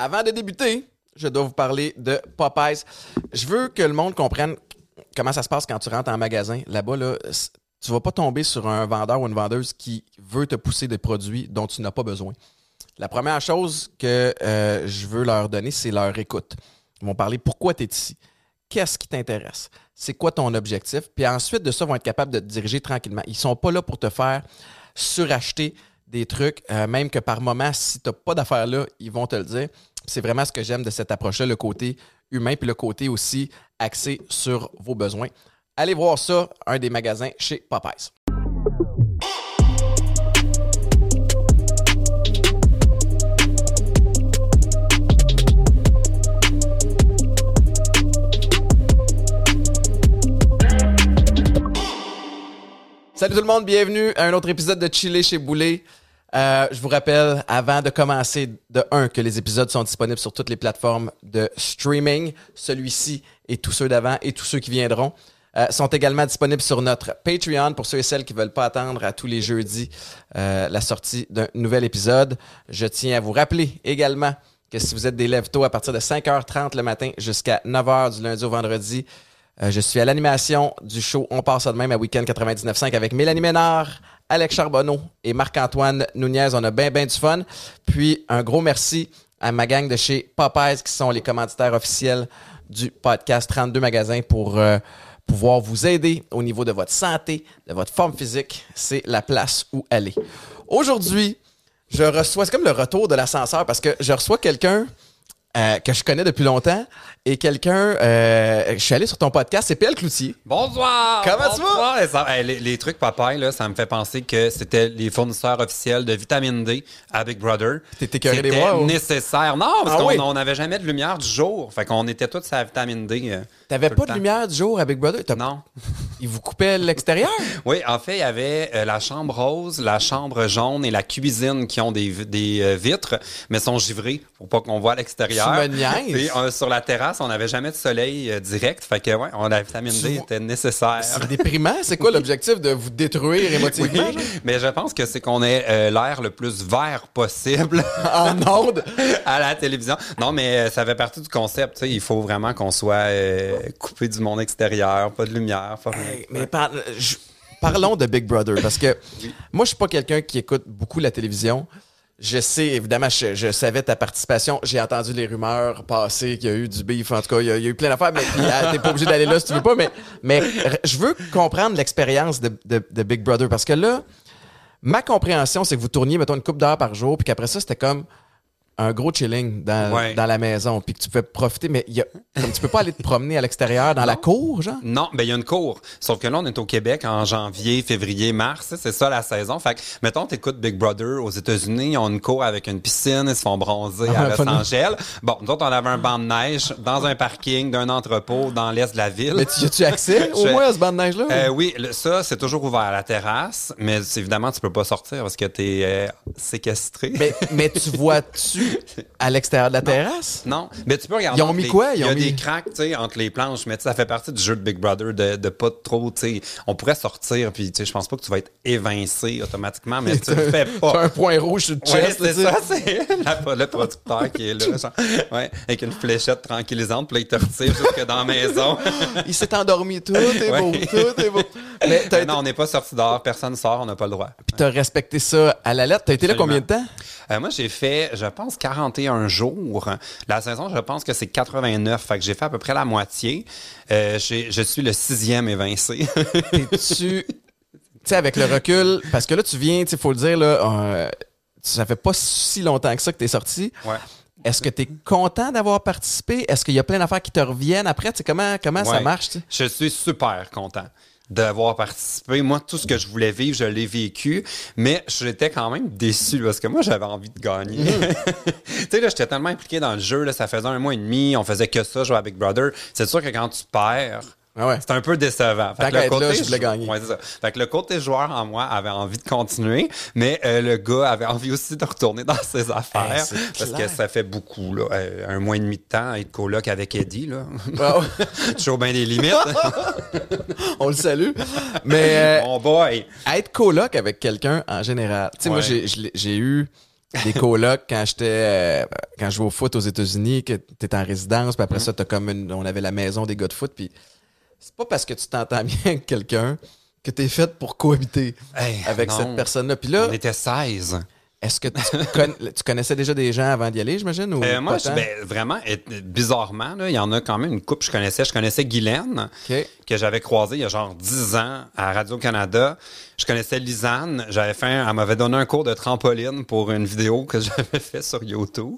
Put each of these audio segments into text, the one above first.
Avant de débuter, je dois vous parler de Popeyes. Je veux que le monde comprenne comment ça se passe quand tu rentres en magasin. Là-bas, là, tu vas pas tomber sur un vendeur ou une vendeuse qui veut te pousser des produits dont tu n'as pas besoin. La première chose que euh, je veux leur donner, c'est leur écoute. Ils vont parler pourquoi tu es ici? Qu'est-ce qui t'intéresse? C'est quoi ton objectif? Puis ensuite de ça, ils vont être capables de te diriger tranquillement. Ils sont pas là pour te faire suracheter des trucs, euh, même que par moment, si tu n'as pas d'affaires là, ils vont te le dire. C'est vraiment ce que j'aime de cette approche-là, le côté humain, puis le côté aussi axé sur vos besoins. Allez voir ça, un des magasins chez Popeyes. Salut tout le monde, bienvenue à un autre épisode de Chiller chez Boulet. Euh, je vous rappelle, avant de commencer, de un, que les épisodes sont disponibles sur toutes les plateformes de streaming. Celui-ci et tous ceux d'avant et tous ceux qui viendront euh, sont également disponibles sur notre Patreon pour ceux et celles qui ne veulent pas attendre à tous les jeudis euh, la sortie d'un nouvel épisode. Je tiens à vous rappeler également que si vous êtes des lève-tôt à partir de 5h30 le matin jusqu'à 9h du lundi au vendredi, euh, je suis à l'animation du show On passe ça de même à Weekend 99.5 avec Mélanie Ménard, Alex Charbonneau et Marc-Antoine Nunez. On a bien, bien du fun. Puis, un gros merci à ma gang de chez Popeyes qui sont les commanditaires officiels du podcast 32 magasins pour euh, pouvoir vous aider au niveau de votre santé, de votre forme physique. C'est la place où aller. Aujourd'hui, je reçois, c'est comme le retour de l'ascenseur parce que je reçois quelqu'un euh, que je connais depuis longtemps et quelqu'un, euh, je suis allé sur ton podcast, c'est PL Cloutier. Bonsoir! Comment tu ça- hey, les, les trucs Popeye, là, ça me fait penser que c'était les fournisseurs officiels de vitamine D à Big Brother. T'étais écœuré des ou? nécessaire. Non, parce Ah qu'on oui? n'avait jamais de lumière du jour. Fait qu'on était tous à la vitamine D. euh, T'avais pas de lumière du jour à Big Brother? Non. Ils vous coupaient l'extérieur? Oui, en fait, il y avait euh, la chambre rose, la chambre jaune et la cuisine qui ont des, vi- des vitres, mais sont givrées pour pas qu'on voit l'extérieur. Tu me niaises? Et, sur la terrasse, on n'avait jamais de soleil euh, direct. Fait que, ouais, on, la vitamine D était nécessaire. C'est déprimant. C'est quoi l'objectif de vous détruire émotivement? Oui, mais je pense que c'est qu'on ait euh, l'air le plus vert possible En onde? à la télévision. Non, mais euh, ça fait partie du concept. Il faut vraiment qu'on soit coupé du monde extérieur, pas de lumière. Pas Hey, mais par- je- parlons de Big Brother parce que moi, je suis pas quelqu'un qui écoute beaucoup la télévision. Je sais, évidemment, je, je savais ta participation. J'ai entendu les rumeurs passer qu'il y a eu du beef. En tout cas, il y a, eu plein d'affaires. Mais ah, t'es pas obligé d'aller là si tu veux pas. Mais, je veux comprendre l'expérience de, de- de Big Brother parce que là, ma compréhension, c'est que vous tourniez, mettons, une coupe d'heures par jour, puis qu'après ça, c'était comme un gros chilling dans, Ouais. dans la maison, puis que tu pouvais profiter. Mais y a, comme tu peux pas aller te promener à l'extérieur dans la cour, genre? Non, ben il y a une cour. Sauf que là, on est au Québec en janvier, février, mars. C'est ça la saison. Fait que, mettons, t'écoutes Big Brother aux États-Unis, ils ont une cour avec une piscine, ils se font bronzer Ah, à Los. Angeles. Bon, nous autres, on avait un banc de neige dans un parking d'un entrepôt dans l'est de la ville. Mais tu as-tu accès au moins à ce banc de neige-là? Euh, oui, le- ça, c'est toujours ouvert à la terrasse, mais évidemment, tu peux pas sortir parce que t'es euh, séquestré. mais, mais tu vois-tu à l'extérieur de la terrasse? Non, mais tu peux regarder. Ils ont mis les- quoi? Ils Il y ont a mis- des cracks, tu sais, entre les planches, mais tu sais, ça fait partie du jeu de Big Brother de, de pas trop, tu sais. On pourrait sortir, puis tu sais, je pense pas que tu vas être évincé automatiquement, mais tu le fais T'as pas. un point rouge sur le Ouais, chest. c'est ça, c'est la- le producteur qui est là, genre, ouais, avec une fléchette tranquillisante, puis là, il te retire jusque dans la maison. Il s'est endormi. Tout est beau. Ouais. Tout est beau. Mais t'as Mais été- non, on n'est pas sorti dehors, personne sort, on n'a pas le droit. t'as respecté ça à la lettre? T'as été là combien de temps? Euh, moi, j'ai fait, je pense, 41 jours. La saison, je pense que c'est 89. Fait que j'ai fait à peu près la moitié. Euh, je suis le sixième évincé. T'es-tu. Tu sais, avec le recul, parce que là, tu viens, il faut le dire, là, euh, ça fait pas si longtemps que ça que t'es sorti. ouais. Est-ce que tu es content d'avoir participé? Est-ce qu'il y a plein d'affaires qui te reviennent après? Tu sais, comment comment ça marche? tu? Je suis super content d'avoir participé. Moi, tout ce que je voulais vivre, je l'ai vécu, mais j'étais quand même déçu parce que moi, j'avais envie de gagner. tu sais, là, j'étais tellement impliqué dans le jeu, là, ça faisait un mois et demi, on faisait que ça, jouer à Big Brother. C'est sûr que quand tu perds, Ah ouais. C'est un peu décevant. Fait que le là, côté je voulais gagner. Ouais, c'est ça. Fait que le côté joueur en moi avait envie de continuer, mais euh, le gars avait envie aussi de retourner dans ses affaires. Eh, c'est parce clair. que ça fait beaucoup, là. euh, un mois et demi de temps à être coloc avec Eddie, là. Ah. Toujours bien des limites. On le salue. Mais euh, Mon boy. être coloc avec quelqu'un en général. Tu sais, moi, Ouais. j'ai- eu des colocs quand j'étais euh, quand je jouais au foot aux États-Unis, que t'es en résidence, puis après ça, t'as comme une- on avait la maison des gars de foot, puis c'est pas parce que tu t'entends bien avec quelqu'un que t'es fait pour cohabiter Hey, avec non. cette personne-là. Puis là, On était 16. est-ce que tu, conna- tu connaissais déjà des gens avant d'y aller, j'imagine? Euh, moi, je- ben, vraiment, et- bizarrement, là, il y en a quand même une coupe que je connaissais. Je connaissais Guylaine, que j'avais croisé il y a genre 10 ans à Radio-Canada. Je connaissais Lisanne. J'avais fait un- elle m'avait donné un cours de trampoline pour une vidéo que j'avais fait sur YouTube.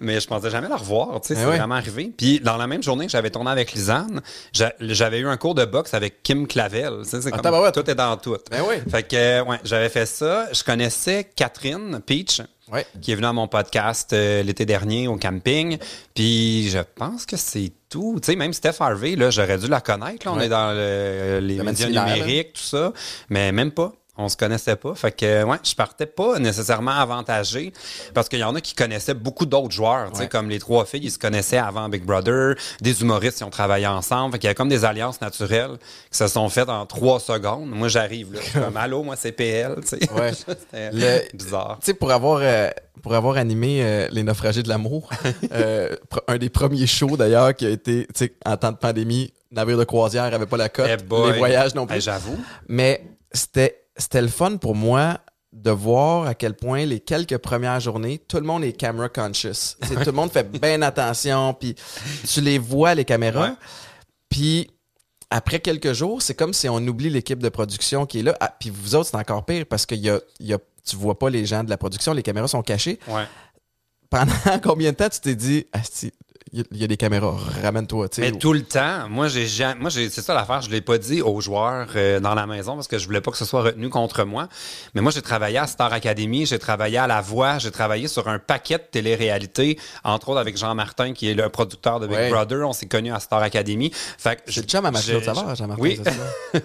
Mais je pensais jamais la revoir. Tu sais, Ben c'est ouais. vraiment arrivé. Puis, dans la même journée que j'avais tourné avec Lisanne, j'a- j'avais eu un cours de boxe avec Kim Clavel. Tu sais, c'est comme, tabarouette. tout est dans tout. Ben oui. Fait que, ouais, j'avais fait ça. Je connaissais Catherine Peach Ouais. qui est venu à mon podcast euh, l'été dernier au camping. Puis je pense que c'est tout. Tu sais, même Steph Harvey, là, j'aurais dû la connaître. Là, on Ouais. est dans le- les médias numériques, tout ça. Mais même pas. On se connaissait pas. Fait que, ouais, je partais pas nécessairement avantagé parce qu'il y en a qui connaissaient beaucoup d'autres joueurs. Tu sais, Ouais. comme les trois filles, ils se connaissaient avant Big Brother. Des humoristes, ils ont travaillé ensemble. Fait qu'il y a comme des alliances naturelles qui se sont faites en trois secondes. Moi, j'arrive, là. Comme, allô, moi, c'est PL, tu sais. Ouais. C'était Le- bizarre. Tu sais, pour avoir, euh, pour avoir animé euh, Les Naufragés de l'amour, euh, un des premiers shows d'ailleurs qui a été, tu sais, en temps de pandémie, navire de croisière avait pas la cote, Eh les voyages non plus. Eh, J'avoue. Mais c'était c'était le fun pour moi de voir à quel point les quelques premières journées, tout le monde est camera conscious. Tout le monde fait bien attention, puis tu les vois, les caméras. Ouais. Puis après quelques jours, c'est comme si on oublie l'équipe de production qui est là. Ah, puis vous autres, c'est encore pire parce que y a, y a, tu vois pas les gens de la production, les caméras sont cachées. Ouais. Pendant combien de temps tu t'es dit, il y, a- des caméras, ramène-toi, tu sais. Mais tout le temps, moi j'ai jamais, moi j'ai, c'est ça l'affaire, je l'ai pas dit aux joueurs euh, dans la maison parce que je voulais pas que ce soit retenu contre moi. Mais moi j'ai travaillé à Star Academy, j'ai travaillé à La Voix, j'ai travaillé sur un paquet de télé-réalité, entre autres avec Jean Martin qui est le producteur de Big Ouais. Brother. On s'est connus à Star Academy. Fait que C'est le chum à Savard, Jean-Martin, Oui,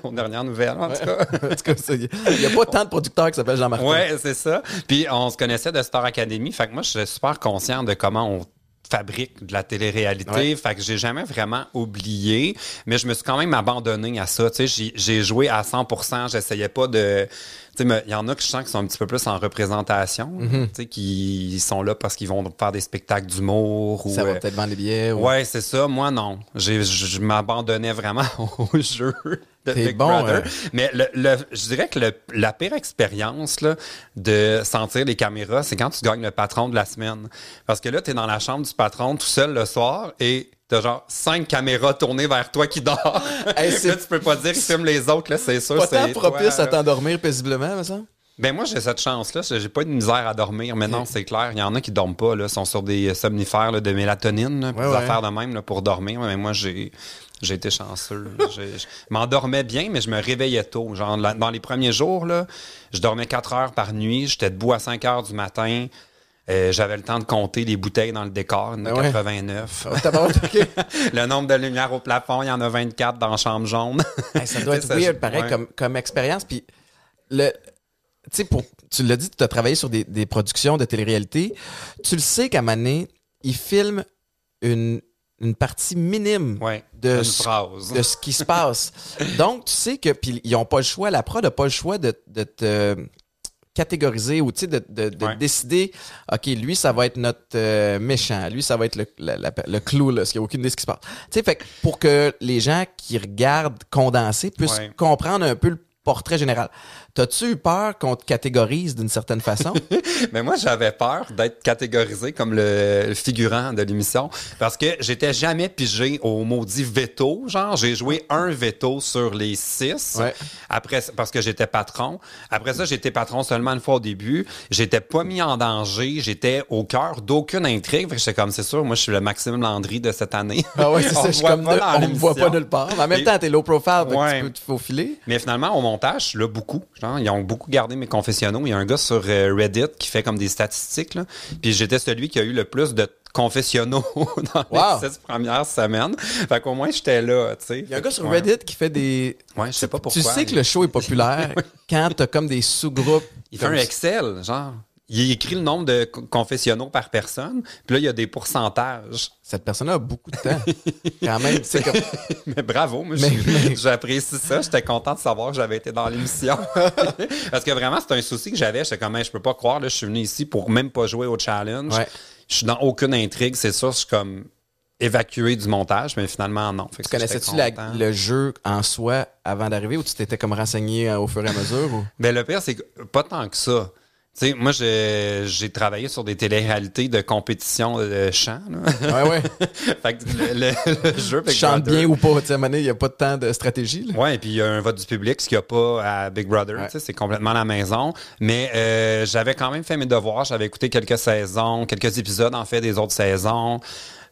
aux dernières nouvelles en tout Ouais. cas. tout il n'y a pas tant de producteurs qui s'appellent Jean-Martin. Ouais, c'est ça. Puis on se connaissait de Star Academy. Fait que moi, je suis super conscient de comment on fabrique de la télé-réalité. Ouais. Fait que j'ai jamais vraiment oublié, mais je me suis quand même abandonné à ça. Tu sais, j'ai- j'ai joué à 100%. J'essayais pas de... Tu sais, mais il y en a que je sens qui sont un petit peu plus en représentation. Tu sais, qui sont là parce qu'ils vont faire des spectacles d'humour. ou Ça va euh, peut-être vendre les billets. ou- Ouais, c'est ça. Moi, non. Je m'abandonnais vraiment au jeu de Big bon, Brother. hein. Mais le, le- je dirais que le- la pire expérience là, de sentir les caméras, c'est quand tu gagnes le patron de la semaine. Parce que là, tu es dans la chambre du patron tout seul le soir et t'as genre cinq caméras tournées vers toi qui dort. Hey, là, tu peux pas dire qu'ils filment les autres, là, c'est sûr. Pas tant propice toi, à t'endormir paisiblement, me semble? ben moi, j'ai cette chance-là. J'ai pas de misère à dormir. Mais non, c'est clair. Il y en a qui dorment pas. Là, sont sur des somnifères là, de mélatonine, là, Ouais, des ouais. affaires de même là, pour dormir. Mais moi, j'ai j'ai été chanceux. Je m'endormais bien, mais je me réveillais tôt. Genre, la- dans les premiers jours, là, je dormais 4 heures par nuit. J'étais debout à 5 heures du matin. Euh, J'avais le temps de compter les bouteilles dans le décor, il y en a Ben ouais. 89. Oh, tabarouette, ok. le nombre de lumières au plafond, il y en a 24 dans la chambre jaune. Hey, ça doit être Ça, weird, pareil, ouais. comme, comme expérience. Puis, le, pour, tu l'as dit, tu as travaillé sur des, des productions de télé-réalité. Tu le sais qu'à donné, ils filment une, une partie minime ouais, de, ce, de ce qui se passe. Donc, tu sais que, puis ils n'ont pas le choix, la prod n'a pas le choix de, de te catégoriser ou tu sais, de, de, de Ouais. décider, OK, lui, ça va être notre euh, méchant, lui, ça va être le, la- la- le clou, là, parce qu'il n'y a aucune idée de ce qui se passe. Tu sais, fait que pour que les gens qui regardent condensé puissent Ouais. comprendre un peu le portrait général. T'as-tu eu peur qu'on te catégorise d'une certaine façon? Mais moi, j'avais peur d'être catégorisé comme le, figurant de l'émission parce que j'étais jamais pigé au maudit veto. Genre, j'ai joué un veto sur les six. Ouais. Après, parce que j'étais patron. Après ça, j'étais patron seulement une fois au début. J'étais pas mis en danger. J'étais au cœur d'aucune intrigue. J'étais comme, c'est sûr, moi, je suis le Maxime Landry de cette année. Ah ouais, c'est On ça, me je suis voit comme, pas de- on me voit pas nulle part. Mais en même Et- temps, t'es low profile, que Ouais. tu peux te faufiler. Mais finalement, au montage, là, beaucoup. Genre, ils ont beaucoup gardé mes confessionnaux. Il y a un gars sur euh, Reddit qui fait comme des statistiques. Là. Puis j'étais celui qui a eu le plus de confessionnaux dans Wow. les six premières semaines. Fait qu'au moins, j'étais là, tu sais. Il y a un gars sur Ouais. Reddit qui fait des. Ouais, je sais pas pourquoi. Tu sais que le show est populaire quand t'as comme des sous-groupes. Il fait un Excel, genre. Il écrit le nombre de co- confessionnaux par personne, puis là, il y a des pourcentages. Cette personne-là a beaucoup de temps. Quand même, c'est comme. Mais bravo, moi, Mais- j'apprécie ça. J'étais content de savoir que j'avais été dans l'émission. Parce que vraiment, c'est un souci que j'avais. J'étais comme, je peux pas croire, là, je suis venu ici pour même pas jouer au challenge. Ouais. Je suis dans aucune intrigue, c'est ça. Je suis comme évacué du montage, mais finalement, non. Fait que Tu ça, connaissais-tu le jeu en soi avant d'arriver ou tu t'étais comme renseigné euh, au fur et à mesure? Ou... Ben, le pire, c'est que pas tant que ça. Tu sais, moi, j'ai travaillé sur des téléréalités de compétition de chant. là. Ouais, ouais. fait que le, le- le jeu tu Big chantes Brother- bien ou pas. Tu il n'y a pas de temps de stratégie. Là. Ouais, et puis il y a un vote du public, ce qu'il n'y a pas à Big Brother. Ouais. C'est complètement la maison. Mais euh, j'avais quand même fait mes devoirs. J'avais écouté quelques saisons, quelques épisodes en fait des autres saisons.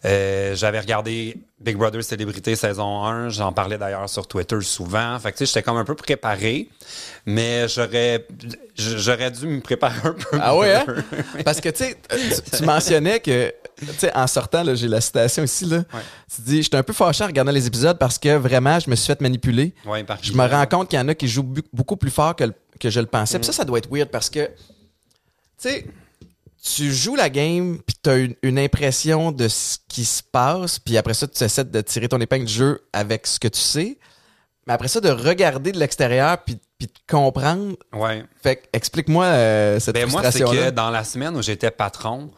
Euh, j'avais regardé Big Brother Célébrité saison 1. J'en parlais d'ailleurs sur Twitter souvent. Fait que tu sais, j'étais comme un peu préparé. Mais j'aurais j'aurais dû me préparer un peu Ah ouais, hein? Parce que, tu sais, tu, tu mentionnais que, tu sais, en sortant, là, j'ai la citation ici, là. Ouais. Tu dis, j'étais un peu fâché en regardant les épisodes parce que vraiment, je me suis fait manipuler. Ouais, par Je me rends compte qu'il y en a qui jouent beaucoup plus fort que, le- que je le pensais. Puis ça, ça doit être weird parce que, tu sais, tu joues la game, puis tu as une, une impression de ce qui se passe, puis après ça, tu essaies de tirer ton épingle du jeu avec ce que tu sais. Mais après ça, de regarder de l'extérieur, puis, puis de comprendre. Ouais. Fait que, explique-moi euh, cette Ben moi, c'est que dans la semaine où j'étais patron,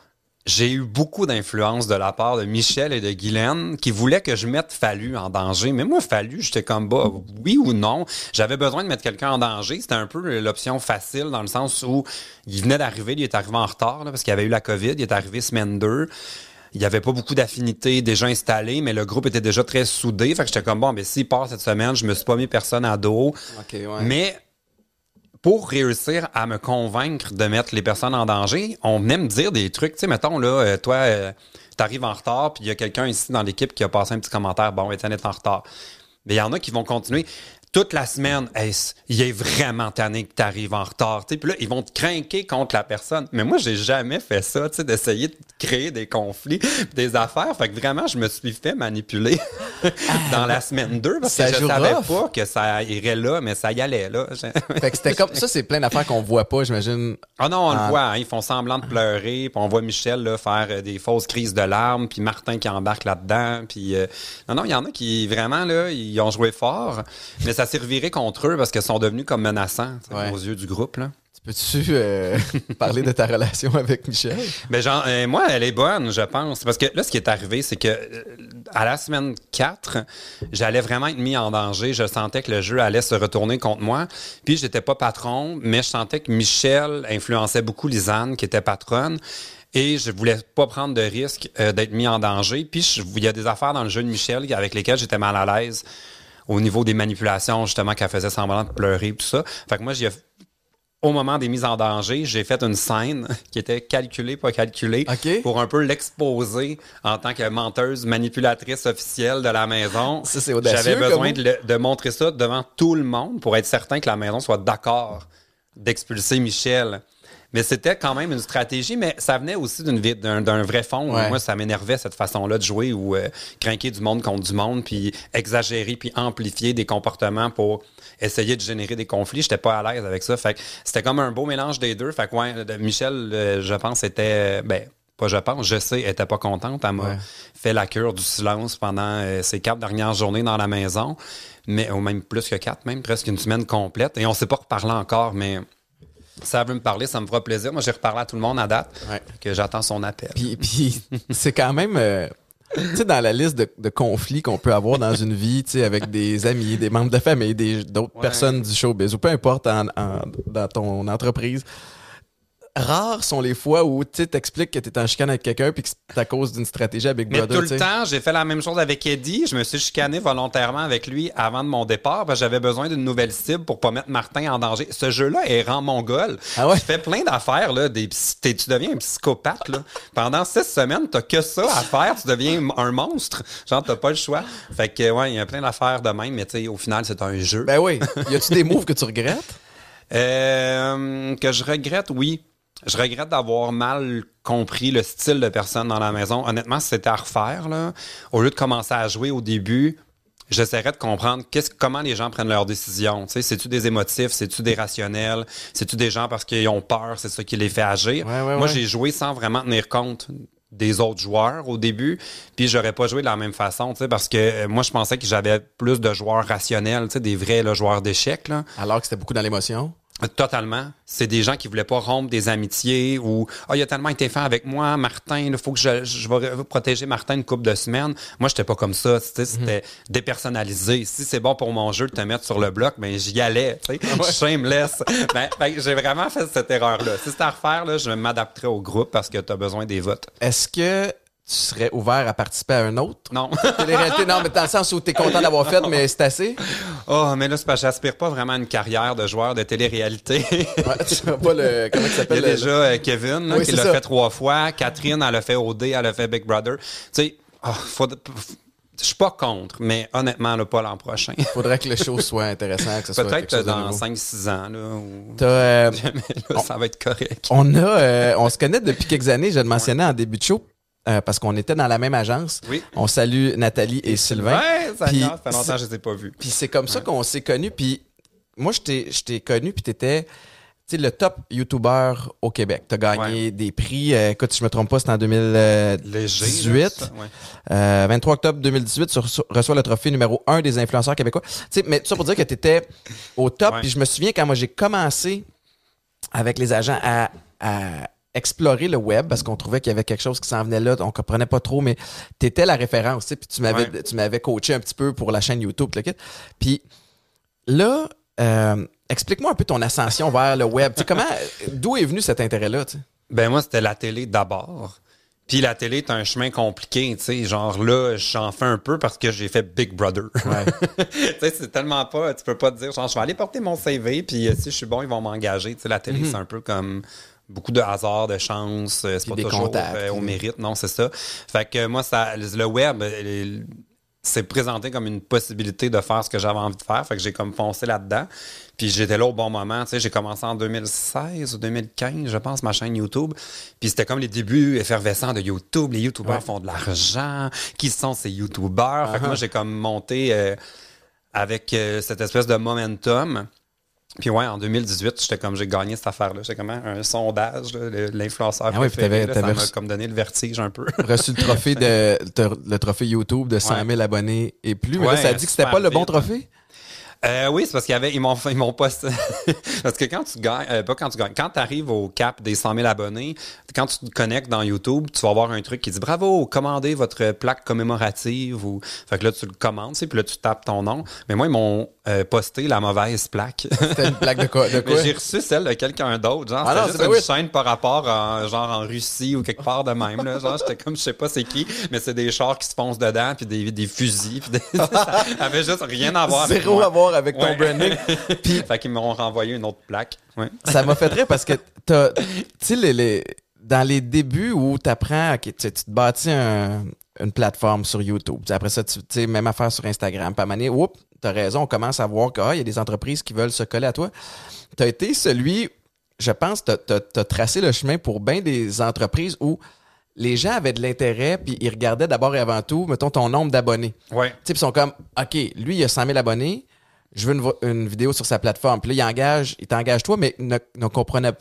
j'ai eu beaucoup d'influence de la part de Michel et de Guylaine qui voulaient que je mette Fallu en danger. Mais moi, Fallu, j'étais comme bah, oui ou non. J'avais besoin de mettre quelqu'un en danger. C'était un peu l'option facile dans le sens où il venait d'arriver, il est arrivé en retard là, parce qu'il y avait eu la COVID. Il est arrivé semaine 2. Il n'y avait pas beaucoup d'affinités déjà installées, mais le groupe était déjà très soudé. Fait que j'étais comme bon, mais s'il part cette semaine, je me suis pas mis personne à dos. Ok, ouais. Mais pour réussir à me convaincre de mettre les personnes en danger, on venait me dire des trucs. Tu sais, mettons, là, euh, toi, euh, t'arrives en retard, puis il y a quelqu'un ici dans l'équipe qui a passé un petit commentaire. Bon, Étienne est en retard. Mais il y en a qui vont continuer. Toute la semaine, Hey, il est vraiment tanné que tu arrives en retard. Puis là, ils vont te craquer contre la personne. Mais moi, j'ai jamais fait ça, tu sais, d'essayer de créer des conflits, des affaires. Fait que vraiment, je me suis fait manipuler dans la semaine 2 parce Ça que je savais pas que ça irait là, mais ça y allait là. Fait que c'était comme. Ça, c'est plein d'affaires qu'on voit pas, j'imagine. Ah non, on Ah. le voit, hein, ils font semblant de pleurer, puis on voit Michel là, faire euh, des fausses crises de larmes, puis Martin qui embarque là-dedans, puis euh, non non, il y en a qui vraiment là, ils ont joué fort, mais ça s'est reviré contre eux parce qu'ils sont devenus comme menaçants Ouais. aux yeux du groupe là. Peux-tu euh, parler de ta relation avec Michel? Mais genre, euh, moi, elle est bonne, je pense. Parce que là, ce qui est arrivé, c'est que euh, à la semaine 4, j'allais vraiment être mis en danger. Je sentais que le jeu allait se retourner contre moi. Puis, j'étais pas patron, mais je sentais que Michel influençait beaucoup Lisanne, qui était patronne. Et je voulais pas prendre de risque d'être mis en danger. Puis, il y a des affaires dans le jeu de Michel avec lesquelles j'étais mal à l'aise au niveau des manipulations, justement, qu'elle faisait semblant de pleurer et tout ça. Fait que moi, j'ai au moment des mises en danger, j'ai fait une scène qui était calculée, pas calculée, pour un peu l'exposer en tant que menteuse, manipulatrice officielle de la maison. Ça, c'est audacieux, J'avais besoin comme de, le- de montrer ça devant tout le monde pour être certain que la maison soit d'accord d'expulser Michel. Mais c'était quand même une stratégie, mais ça venait aussi d'un vrai fond. Ouais. Moi, ça m'énervait cette façon-là de jouer ou euh, craquer du monde contre du monde, puis exagérer, puis amplifier des comportements pour essayer de générer des conflits. J'étais pas à l'aise avec ça. Fait c'était comme un beau mélange des deux. Fait que ouais, Michel, euh, je pense, était ben pas je pense, je sais, elle était pas contente. Elle m'a Ouais. fait la cure du silence pendant euh, ces quatre dernières journées dans la maison, mais ou même plus que quatre, même presque une semaine complète. Et on s'est pas reparlé encore, mais ça veut me parler, ça me fera plaisir. Moi, j'ai reparlé à tout le monde à date, Ouais. que j'attends son appel. Puis, puis c'est quand même. euh, tu sais, dans la liste de, de conflits qu'on peut avoir dans une vie, tu sais, avec des amis, des membres de famille, des, d'autres Ouais. personnes du showbiz, ou peu importe en- en- dans ton entreprise, rares sont les fois où tu t'expliques que t'es en chicane avec quelqu'un puis que c'est à cause d'une stratégie à Big Mais Brother. tout le temps, j'ai fait la même chose avec Eddie. Je me suis chicané volontairement avec lui avant de mon départ parce que j'avais besoin d'une nouvelle cible pour pas mettre Martin en danger. Ce jeu-là est rend mongol. Ah ouais? Tu fais plein d'affaires, là. Des, tu deviens un psychopathe, là. Pendant six semaines, t'as que ça à faire. Tu deviens un monstre. Genre, t'as pas le choix. Fait que, ouais, il y a plein d'affaires de même, mais tu sais, au final, c'est un jeu. Ben oui. Y a-tu des moves que tu regrettes? Euh, que je regrette, oui. Je regrette d'avoir mal compris le style de personne dans la maison. Honnêtement, si c'était à refaire, là, au lieu de commencer à jouer au début, j'essaierais de comprendre qu'est-ce, comment les gens prennent leurs décisions. C'est-tu des émotifs, c'est-tu des rationnels, c'est-tu des gens parce qu'ils ont peur, c'est ça qui les fait agir? Ouais, ouais, Moi, ouais. j'ai joué sans vraiment tenir compte des autres joueurs au début, puis j'aurais pas joué de la même façon, parce que euh, moi, je pensais que j'avais plus de joueurs rationnels, des vrais là, joueurs d'échecs, là. Alors que c'était beaucoup dans l'émotion? Totalement. C'est des gens qui voulaient pas rompre des amitiés ou ah il a tellement été fin avec moi, Martin, il faut que je, je vais protéger Martin une couple de semaines. Moi j'étais pas comme ça, sais, c'était dépersonnalisé. Si c'est bon pour mon jeu de te mettre sur le bloc, ben j'y allais, sais. Shameless. ben, ben, j'ai vraiment fait cette erreur là. Si c'était à refaire là, je m'adapterais au groupe parce que tu as besoin des votes. Est-ce que tu serais ouvert à participer à un autre? Non. Télé-réalité, non, mais dans le sens où t'es content d'avoir fait, mais c'est assez. oh, mais là c'est parce que j'aspire pas vraiment à une carrière de joueur de télé-réalité. Ouais, tu vois pas le. Comment il Il y s'appelle? a déjà euh, Kevin là, Oui, qui l'a fait trois fois. Catherine, elle a fait OD, elle a fait Big Brother. Tu sais, oh, faut- je suis pas contre, mais honnêtement, là, pas l'an prochain. Faudrait que le show soit intéressant, que ce soit Peut-être dans nouveau. 5-6 ans, là, euh, là, ça va être correct. on a, euh, on se connaît depuis quelques années. Je le mentionnais en début de show euh, parce qu'on était dans la même agence. Oui. On salue Nathalie et Sylvain. Ouais, ça ça fait longtemps que je les ai pas vus. Puis c'est comme ça qu'on s'est connus. Puis moi, je t'ai, connu, puis t'étais tu sais, le top YouTuber au Québec. T'as gagné des prix. euh, écoute, si je me trompe pas, c'était en 2018. Léger. là, ça, ouais. Euh, 23 octobre 2018, tu reçois- le trophée numéro 1 des influenceurs québécois. Tu sais, mais tout ça pour dire que tu étais au top. Puis je me souviens quand moi j'ai commencé avec les agents à, à explorer le web parce qu'on trouvait qu'il y avait quelque chose qui s'en venait là, on comprenait pas trop, mais tu étais la référence. Puis tu m'avais, Ouais. tu m'avais coaché un petit peu pour la chaîne YouTube. le kit. Puis là, euh, explique-moi un peu ton ascension vers le web. Comment, d'où est venu cet intérêt-là? Ben moi, c'était la télé d'abord. Puis la télé est un chemin compliqué, tu sais. Genre là, j'en fais un peu parce que j'ai fait Big Brother. Ouais. tu sais, c'est tellement pas. Tu peux pas te dire, genre, je vais aller porter mon CV, puis euh, si je suis bon, ils vont m'engager. Tu sais, la télé, c'est un peu comme beaucoup de hasard, de chance. euh, C'est pas des toujours contacts. euh, au mérite, non, c'est ça. Fait que moi, ça, le web, euh, c'est présenté comme une possibilité de faire ce que j'avais envie de faire. Fait que j'ai comme foncé là-dedans. Puis j'étais là au bon moment. Tu sais, j'ai commencé en 2016 ou 2015, je pense, ma chaîne YouTube. Puis c'était comme les débuts effervescents de YouTube. Les YouTubers Ouais. font de l'argent. Qui sont ces YouTubers? Fait que moi, j'ai comme monté euh, avec euh, cette espèce de momentum. Puis ouais, en 2018, j'étais comme j'ai gagné cette affaire-là. J'étais comme hein, un sondage, l'influenceur Ah ouais, préféré. là, ça m'a comme donné le vertige un peu. reçu le trophée de le trophée YouTube de 100 000 abonnés et plus. Mais là, ça dit que c'était pas le bon trophée? Euh, oui, c'est parce qu'il y avait, ils m'ont, ils m'ont pas, parce que quand tu gagnes, euh, pas quand tu gagnes, quand tu arrives au cap des 100 000 abonnés, quand tu te connectes dans YouTube, tu vas avoir un truc qui dit bravo, commandez votre plaque commémorative ou, fait que là, tu le commandes, tu sais, puis là, tu tapes ton nom. Mais moi, ils m'ont euh, posté la mauvaise plaque. C'était une plaque de quoi? De quoi? Mais j'ai reçu celle de quelqu'un d'autre, genre, Ah c'était c'est juste une chaîne par rapport en, genre, en Russie ou quelque part de même, là. Genre, j'étais comme, je sais pas c'est qui, mais c'est des chars qui se foncent dedans, puis des, des fusils, puis des- ça avait juste rien à voir Zéro à voir avec ton Ouais. branding. Puis, fait qu'ils m'ont renvoyé une autre plaque. Ouais. Ça m'a fait rire parce que t'as, tu sais, les, les- dans les débuts où t'apprends, ok, tu, te bâtis un- une plateforme sur YouTube. Après ça, tu sais, même affaire sur Instagram. Moment donné, oups, t'as raison, on commence à voir qu'il y a des entreprises qui veulent se coller à toi. T'as été celui, je pense, t'as, t'as, t'as tracé le chemin pour bien des entreprises où les gens avaient de l'intérêt, puis ils regardaient d'abord et avant tout, mettons, ton nombre d'abonnés. Ouais. Tu sais, ils sont comme, OK, lui, il a 100 000 abonnés, je veux une, vidéo sur sa plateforme. Puis là, il engage, il t'engage toi, mais ne, ne comprenant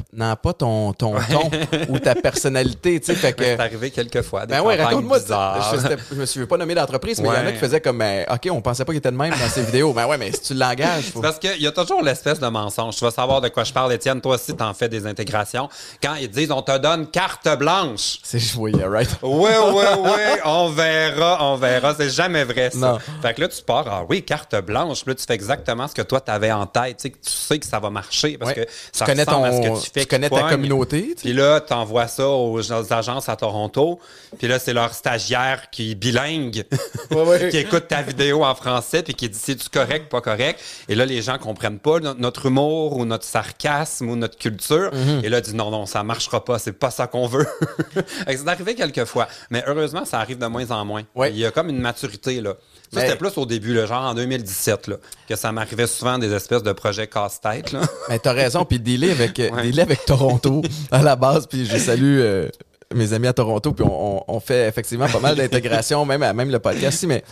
pas ton, ton ton ou ta personnalité, tu sais. Fait que, C'est arrivé quelques fois. Des ben ouais, raconte-moi. Je, c'était- je me suis pas nommé d'entreprise, mais il y en a Ouais. qui faisaient comme, ben, OK, on pensait pas qu'il était de même dans ses vidéos. Ben ouais, mais si tu l'engages, faut... Parce qu'il y a toujours l'espèce de mensonge. Tu vas savoir de quoi je parle, Étienne. Toi aussi, t'en fais des intégrations. Quand ils disent on te donne carte blanche. C'est joué, right? Oui, oui, oui, on verra, on verra. C'est jamais vrai, ça. Non. Fait que là, tu pars, ah oui, carte blanche. Puis là, tu fais exactement ce que toi, t'avais en tête. Tu sais, que tu sais que ça va marcher parce Ouais. que ça tu connais, à ce ton, que tu fais. connais ta communauté. tu. Puis là, t'envoies ça aux, aux agences à Toronto. Puis là, c'est leur stagiaire qui est bilingue, Ouais, ouais. qui écoute ta vidéo en français, puis qui dit c'est-tu correct, pas correct? Et là, les gens comprennent pas no- notre humour ou notre sarcasme ou notre culture. Mhm. Et là, dit non, non, ça marchera pas, c'est pas ça qu'on veut. C'est arrivé quelques fois. Mais heureusement, ça arrive de moins en moins. Il y a comme une maturité, là. Ça, c'était plus au début, là, genre en 2017, là, que ça m'arrivait souvent des espèces de projets casse-tête. Mais t'as raison, puis dealer avec, Ouais. dealer avec Toronto à la base, puis je salue euh, mes amis à Toronto, puis on, fait effectivement pas mal d'intégration, même, à- même le podcast mais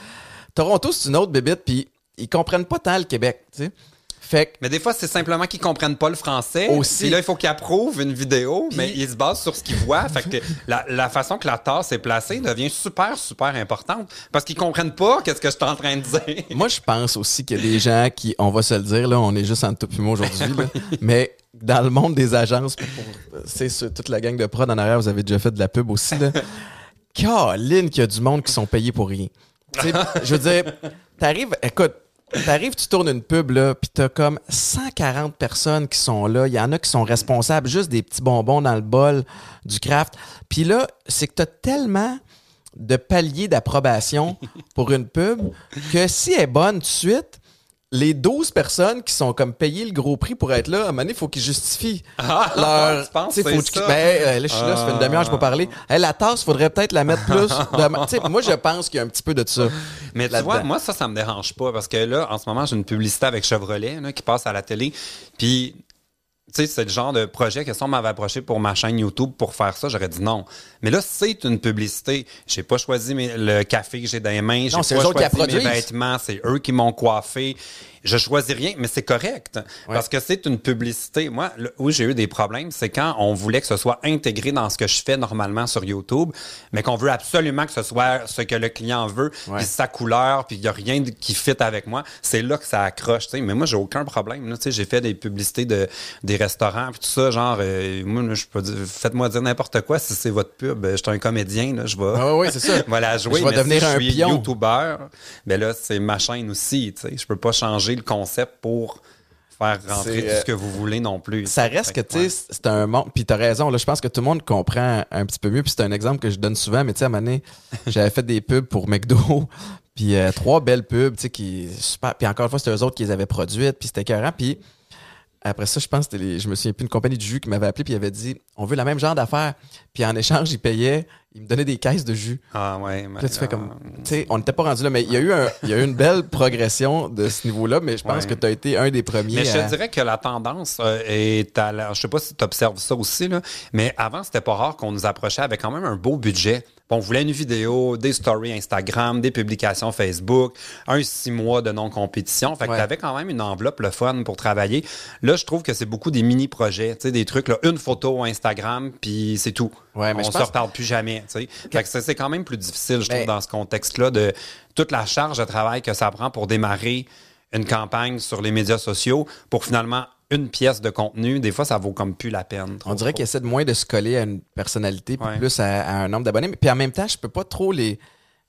Toronto, c'est une autre bébite, puis ils comprennent pas tant le Québec, tu sais. Fait que, Mais des fois, c'est simplement qu'ils comprennent pas le français. Aussi. Puis là, il faut qu'ils approuvent une vidéo, mais ils se basent sur ce qu'ils voient. fait que la, la façon que la tasse est placée devient super, super importante parce qu'ils comprennent pas qu'est-ce que je suis en train de dire. moi, je pense aussi qu'il y a des gens qui, on va se le dire, là, on est juste en tout aujourd'hui, mais dans le monde des agences, c'est toute la gang de prod en arrière, vous avez déjà fait de la pub aussi, là. Caroline, qu'il y a du monde qui sont payés pour rien. Je veux dire, t'arrives, écoute, t'arrives, tu tournes une pub, là, puis t'as comme 140 personnes qui sont là. Il y en a qui sont responsables, juste des petits bonbons dans le bol du craft. Puis là, c'est que t'as tellement de paliers d'approbation pour une pub que si elle est bonne tout de suite, les 12 personnes qui sont comme payées le gros prix pour être là, à un moment donné, il faut qu'ils justifient Ah, leur. tu penses faut ça? Ben, euh, là, je suis là, ça fait une demi-heure, je peux pas parler. Hey, la tasse, faudrait peut-être la mettre plus. de- moi, je pense qu'il y a un petit peu de ça. Mais tu vois, moi, ça, ça me dérange pas parce que là, en ce moment, j'ai une publicité avec Chevrolet là, qui passe à la télé. Puis, tu sais, c'est le genre de projet que si on m'avait approché pour ma chaîne YouTube pour faire ça, j'aurais dit non. Mais là, c'est une publicité. J'ai pas choisi mes- le café que j'ai dans les mains. J'ai Non, pas c'est eux autres qui choisi mes vêtements. C'est eux qui m'ont coiffé. Je choisis rien, mais c'est correct. Parce que c'est une publicité. Moi, le- où j'ai eu des problèmes, c'est quand on voulait que ce soit intégré dans ce que je fais normalement sur YouTube, mais qu'on veut absolument que ce soit ce que le client veut, puis sa couleur, puis il n'y a rien qui fit avec moi. C'est là que ça accroche. Mais moi, j'ai aucun problème. J'ai fait des publicités de, des restaurants, puis tout ça. Genre, euh, moi, je peux faites-moi dire n'importe quoi si c'est votre pub. Je suis un comédien, là, je vais. Ah oui, c'est ça. Jouer. Je vais mais devenir si un. YouTuber, ben là, c'est ma chaîne aussi. Je peux pas changer le concept pour faire rentrer tout euh, ce que vous voulez non plus. Ça reste que, tu sais, c'est un monde. Puis t'as raison, là, je pense que tout le monde comprend un petit peu mieux. Puis c'est un exemple que je donne souvent, mais tu sais, à un moment donné, j'avais fait des pubs pour McDo. Puis euh, trois belles pubs, tu sais, qui super. Puis encore une fois, c'était eux autres qui les avaient produites. Puis c'était écœurant. Puis après ça, je pense que les- je me souviens plus une compagnie de jus qui m'avait appelé puis il avait dit on veut la même genre d'affaires. Puis en échange, ils payaient, ils me donnaient des caisses de jus. Ah ouais. Puis là, tu fais comme. Tu sais, on n'était pas rendu là, mais il y, a eu un- il y a eu une belle progression de ce niveau-là, mais je pense Ouais. que tu as été un des premiers. Mais je à- te dirais que la tendance euh, est à la... Je sais pas si tu observes ça aussi, là, mais avant, c'était pas rare qu'on nous approchait avec quand même un beau budget. On voulait une vidéo, des stories Instagram, des publications Facebook, un six mois de non-compétition. Fait que Ouais. tu avais quand même une enveloppe le fun pour travailler. Là, je trouve que c'est beaucoup des mini-projets, tu sais, des trucs, là, une photo Instagram, puis c'est tout. Ouais, mais On je se reparle plus jamais. tu sais. Fait que c'est c'est quand même plus difficile, je trouve, dans ce contexte-là, de toute la charge de travail que ça prend pour démarrer une campagne sur les médias sociaux pour finalement une pièce de contenu. Des fois, ça vaut comme plus la peine. trop, On dirait qu'ils essaient de moins de se coller à une personnalité, puis Ouais. plus à, à un nombre d'abonnés. Mais Puis en même temps, je peux pas trop les,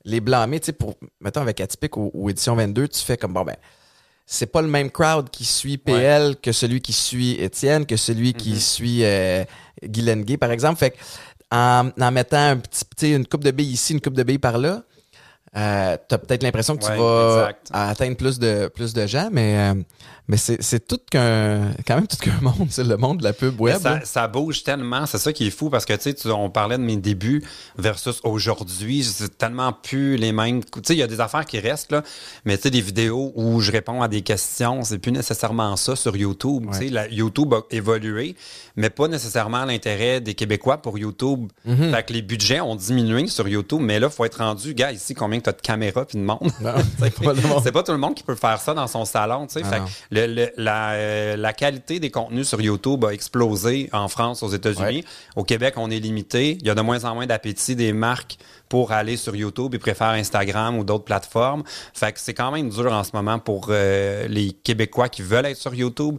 les blâmer. Tu sais, pour, mettons, avec Atypique ou, ou Édition 22, tu fais comme, bon, ben, c'est pas le même crowd qui suit PL que celui qui suit Étienne, que celui qui Mm-hmm. suit euh, Guy Lenguet, par exemple. Fait que, en, en mettant un petit, tu sais, une coupe de billes ici, une coupe de billes par là, euh, t'as peut-être l'impression que tu Ouais, vas exact. atteindre plus de, plus de gens, mais, euh, mais c'est tout qu'un, quand même tout qu'un monde, c'est le monde de la pub web. ça, ça bouge tellement, c'est ça qui est fou parce que tu sais, on parlait de mes débuts versus aujourd'hui, c'est tellement plus les mêmes. Tu sais, il y a des affaires qui restent là, mais tu sais, des vidéos où je réponds à des questions, c'est plus nécessairement ça sur YouTube. Tu sais, la- YouTube a évolué, mais pas nécessairement l'intérêt des Québécois pour YouTube. Mhm. Fait que les budgets ont diminué sur YouTube, mais là, il faut être rendu, gars, ici, combien que tu as de caméras puis de monde? C'est pas pas tout le monde qui peut faire ça dans son salon. tu sais. Ah le- le- la, euh, la qualité des contenus sur YouTube a explosé en France, aux États-Unis. Ouais. Au Québec, on est limité. Il y a de moins en moins d'appétit des marques pour aller sur YouTube. Ils préfèrent Instagram ou d'autres plateformes. Fait que c'est quand même dur en ce moment pour euh, les Québécois qui veulent être sur YouTube.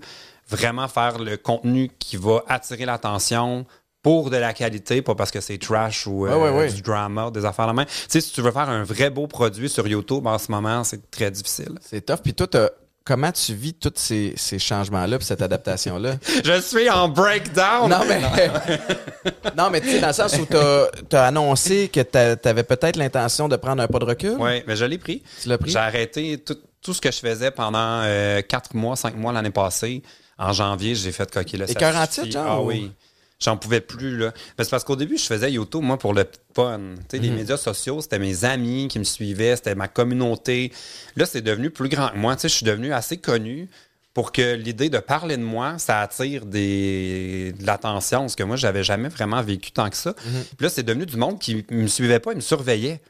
Vraiment faire le contenu qui va attirer l'attention pour de la qualité, pas parce que c'est trash ou euh, Ouais, ouais, ouais. du drama, des affaires de main. Tu sais, si tu veux faire un vrai beau produit sur YouTube en ce moment, c'est très difficile. C'est tough. Puis toi, t'as- comment tu vis tous ces, ces changements-là puis cette adaptation-là? Je suis en breakdown. non, mais. non, mais tu sais, dans le sens où t'as as annoncé que t'a- t'avais peut-être l'intention de prendre un pas de recul. Oui, mais je l'ai pris. Tu l'as pris? J'ai arrêté tout, tout ce que je faisais pendant euh, 4 mois, 5 mois l'année passée. En janvier, j'ai fait coquille suffit. titre, genre, Ah ou- oui. J'en pouvais plus, là. C'est parce qu'au début, je faisais YouTube, moi, pour le fun. Tu sais, Mhm. les médias sociaux, c'était mes amis qui me suivaient, c'était ma communauté. Là, c'est devenu plus grand que moi. Tu sais, je suis devenu assez connu pour que l'idée de parler de moi, ça attire des... de l'attention. Ce que moi, j'avais jamais vraiment vécu tant que ça. Mhm. Puis là, c'est devenu du monde qui me suivait pas, il me surveillait.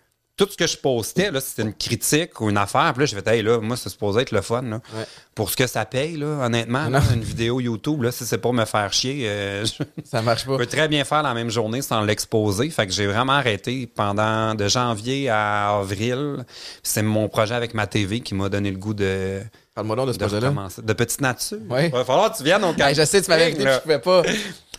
Tout ce que je postais, là, c'était une critique ou une affaire. Puis là, j'ai fait, hey, là, moi, c'est supposé être le fun, là. Ouais. Pour ce que ça paye, là, honnêtement, là, une vidéo YouTube, là, si c'est pour me faire chier, euh, je Ça marche pas. peux très bien faire la même journée sans l'exposer. Fait que j'ai vraiment arrêté pendant de janvier à avril. C'est mon projet avec ma TV qui m'a donné le goût de, Parle-moi donc de ce projet-là. De petite nature. Ouais. Va falloir que tu viennes au Hey, je sais, tu m'avais là. je pouvais pas.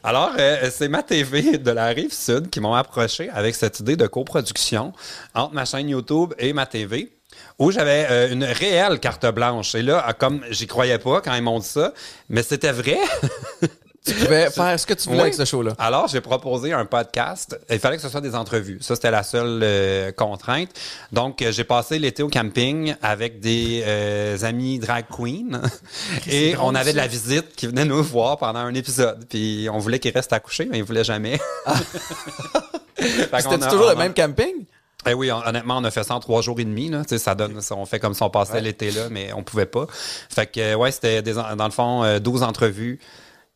Alors, euh, c'est ma TV de la rive sud qui m'ont approché avec cette idée de coproduction entre ma chaîne YouTube et ma TV. Où j'avais euh, une réelle carte blanche. Et là, ah, comme j'y croyais pas quand ils m'ont ça, mais c'était vrai. Tu pouvais faire ce que tu voulais Oui. avec ce show-là. Alors, j'ai proposé un podcast. Il fallait que ce soit des entrevues. Ça, c'était la seule euh, contrainte. Donc, euh, j'ai passé l'été au camping avec des euh, amis drag queen. Et on avait de la visite qui venait nous voir pendant un épisode. Puis, on voulait qu'ils restent à coucher, mais ils voulaient jamais. Qu'on C'était toujours le même camping? eh oui, hon- honnêtement, on a fait ça en trois jours et demi. Là. Tu sais, Ça donne, ça, on fait comme si on passait Ouais. l'été là, mais on pouvait pas. Fait que, euh, ouais, c'était dans le fond euh, 12 entrevues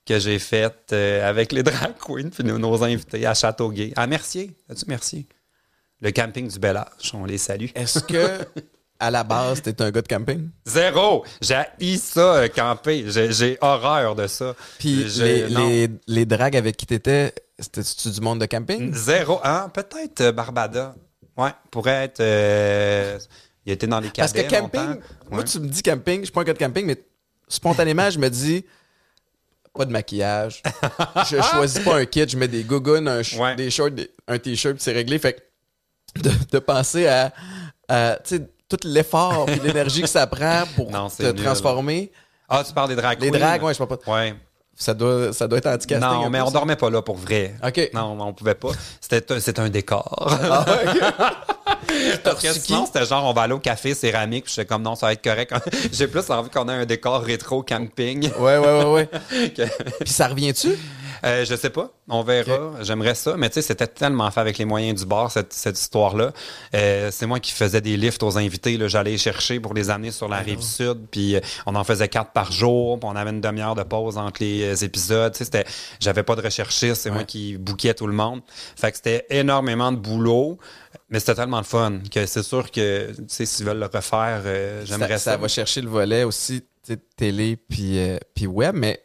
que j'ai faites euh, avec les drag queens puis nos, nos invités à Châteauguay. À Mercier. As-tu Mercier? Le camping du Bel Âge. On les salue. Est-ce que, à la base, t'es un gars de camping? Zéro! J'ai ça, euh, camper. J'ai horreur de ça. Puis les, les, les dragues avec qui t'étais, c'était-tu du monde de camping? Zéro. Ah, peut-être euh, Barbada. Ouais, pourrait être. euh, il était dans les Parce que camping, longtemps. moi, Ouais. tu me dis camping, je suis pas un gars de camping, mais spontanément, je me dis, pas de maquillage. je choisis pas un kit, je mets des gougounes, un sh- Ouais. des shorts, des- un t-shirt, c'est réglé. Fait que de, de penser à, à, tu sais, tout l'effort et l'énergie que ça prend pour Non, te nul. transformer. Ah, tu parles des drag Les queens? dragues, ouais, je sais pas. Ouais. Ça doit, ça doit être anti-casting. Non, mais peu, on ça. dormait pas là pour vrai. OK. Non, on pouvait pas. C'était un décor. Ah, ok. Parce que reçu qui? sinon, c'était genre, on va aller au café céramique. Puis j'étais comme, non, ça va être correct. J'ai plus envie qu'on ait un décor rétro camping. Ouais, ouais, ouais, ouais. Puis ça revient-tu? Euh, je sais pas. On verra. J'aimerais ça. Mais tu sais, c'était tellement fait avec les moyens du bar, cette, cette histoire-là. Euh, c'est moi qui faisais des lifts aux invités. J'allais les chercher pour les amener sur la rive sud. Puis euh, on en faisait quatre par jour. Puis on avait une demi-heure de pause entre les épisodes. Tu sais, j'avais pas de recherchiste. C'est moi qui bouquais tout le monde. Fait que c'était énormément de boulot. Mais c'était tellement le fun que c'est sûr que, tu sais, s'ils veulent le refaire, euh, j'aimerais ça, ça. ça va chercher le volet aussi, télé puis, euh, puis web, mais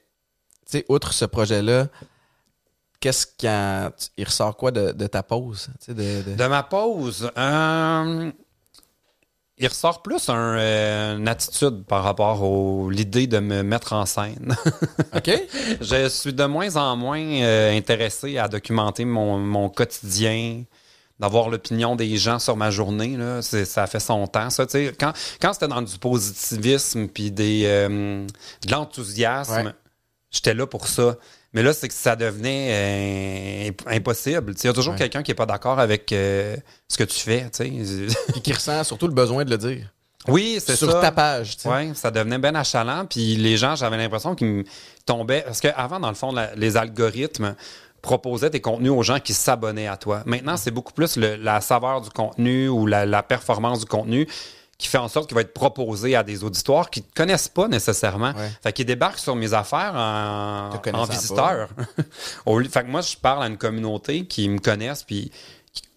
tu sais, outre ce projet-là, qu'est-ce qu'il il ressort quoi de, de ta pause? De, de- De ma pause, euh, il ressort plus un, euh, une attitude par rapport à l'idée de me mettre en scène. OK? je suis de moins en moins euh, intéressé à documenter mon, mon quotidien, d'avoir l'opinion des gens sur ma journée. Là. Ça fait son temps. Ça, quand quand c'était dans du positivisme puis des, de l'enthousiasme, Ouais. j'étais là pour ça. Mais là, c'est que ça devenait euh, imp- impossible. Il y a toujours Ouais. quelqu'un qui n'est pas d'accord avec euh, ce que tu fais. Puis qui ressent surtout le besoin de le dire. oui, c'est Sur ça. ta page. Oui, ça devenait bien achalant. Puis les gens, j'avais l'impression qu'ils me tombaient. Parce qu'avant, dans le fond, la- les algorithmes proposaient des contenus aux gens qui s'abonnaient à toi. Maintenant, c'est beaucoup plus le- la saveur du contenu ou la, la performance du contenu qui fait en sorte qu'il va être proposé à des auditoires qui ne te connaissent pas nécessairement. Ouais. Fait qu'ils débarquent sur mes affaires en, en visiteur. Fait que moi, je parle à une communauté qui me connaissent puis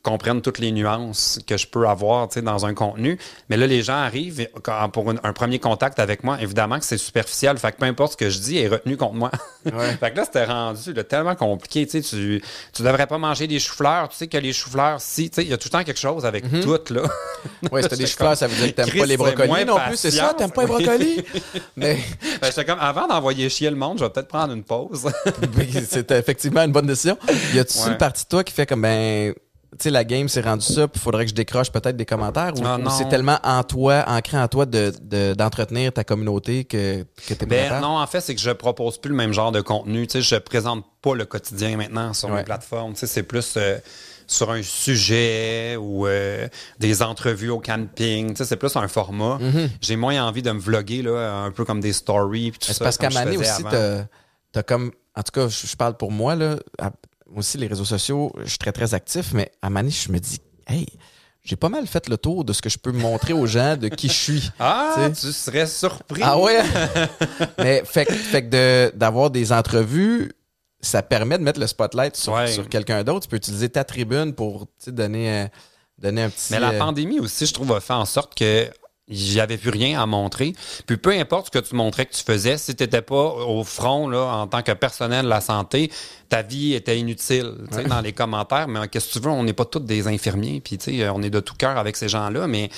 comprennent toutes les nuances que je peux avoir tu sais, dans un contenu. Mais là, les gens arrivent pour une- un premier contact avec moi. Évidemment que c'est superficiel. Fait que peu importe ce que je dis est retenu contre moi. Ouais. fait que là, c'était rendu là, tellement compliqué. Tu, tu, devrais pas manger des choux-fleurs. Tu sais que les choux-fleurs, si, tu sais, il y a tout le temps quelque chose avec tout, là. Ouais, c'était des comme, ça veut dire que t'aimes pas les brocolis non plus, c'est ça? T'aimes pas les brocolis? mais que j'étais comme, avant d'envoyer chier le monde, je vais peut-être prendre une pause. c'était effectivement une bonne décision. Y a-tu Ouais. une partie de toi qui fait comme, ben, tu sais, la game s'est rendue ça, puis faudrait que je décroche peut-être des commentaires, ou, Ah, ou c'est tellement en toi, ancré en toi de, de- d'entretenir ta communauté que, que t'es pas Ben non, en fait, c'est que je propose plus le même genre de contenu. Tu sais, je présente pas le quotidien maintenant sur Ouais. mes plateformes. Tu sais, c'est plus euh, sur un sujet ou euh, des entrevues au camping. Tu sais, c'est plus un format. J'ai moins envie de me vlogger là, un peu comme des stories. puis tout Mais C'est parce qu'à Mané aussi, t'as comme. En tout cas, je, je parle pour moi, là. Aussi, les réseaux sociaux, je suis très, très actif, mais à Mané, je me dis, hey, j'ai pas mal fait le tour de ce que je peux montrer aux gens de qui je suis. Ah, tu serais surpris. Ah ouais? mais fait, que- fait que de- d'avoir des entrevues, ça permet de mettre le spotlight sur, Ouais. sur quelqu'un d'autre. Tu peux utiliser ta tribune pour donner, euh, donner un petit. Mais la euh, pandémie aussi, je trouve, a fait en sorte que j'avais plus rien à montrer. Puis peu importe ce que tu montrais que tu faisais, si tu n'étais pas au front là, en tant que personnel de la santé, ta vie était inutile dans les commentaires. Mais qu'est-ce que tu veux, on n'est pas tous des infirmiers. Puis tu sais, on est de tout cœur avec ces gens-là, mais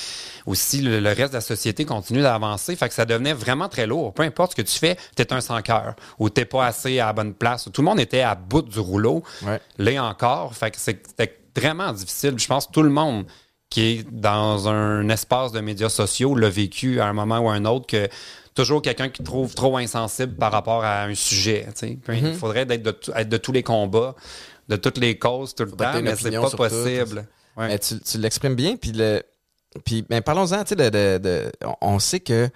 aussi le, le reste de la société continue d'avancer. Fait que ça devenait vraiment très lourd. Peu importe ce que tu fais, tu es un sans cœur ou tu pas assez à la bonne place. Tout le monde était à bout du rouleau. Ouais. Là encore. Fait que c'était vraiment difficile. Je pense que tout le monde qui est dans un espace de médias sociaux l'a vécu à un moment ou à un autre que toujours quelqu'un qui trouve trop insensible par rapport à un sujet. Puis Il faudrait être de, être de tous les combats, de toutes les causes tout le Faudrait temps, mais c'est pas tout. possible. Ouais. Mais tu, tu l'exprimes bien, puis le. Puis, ben, parlons-en, tu sais, de, de- de- on- sait que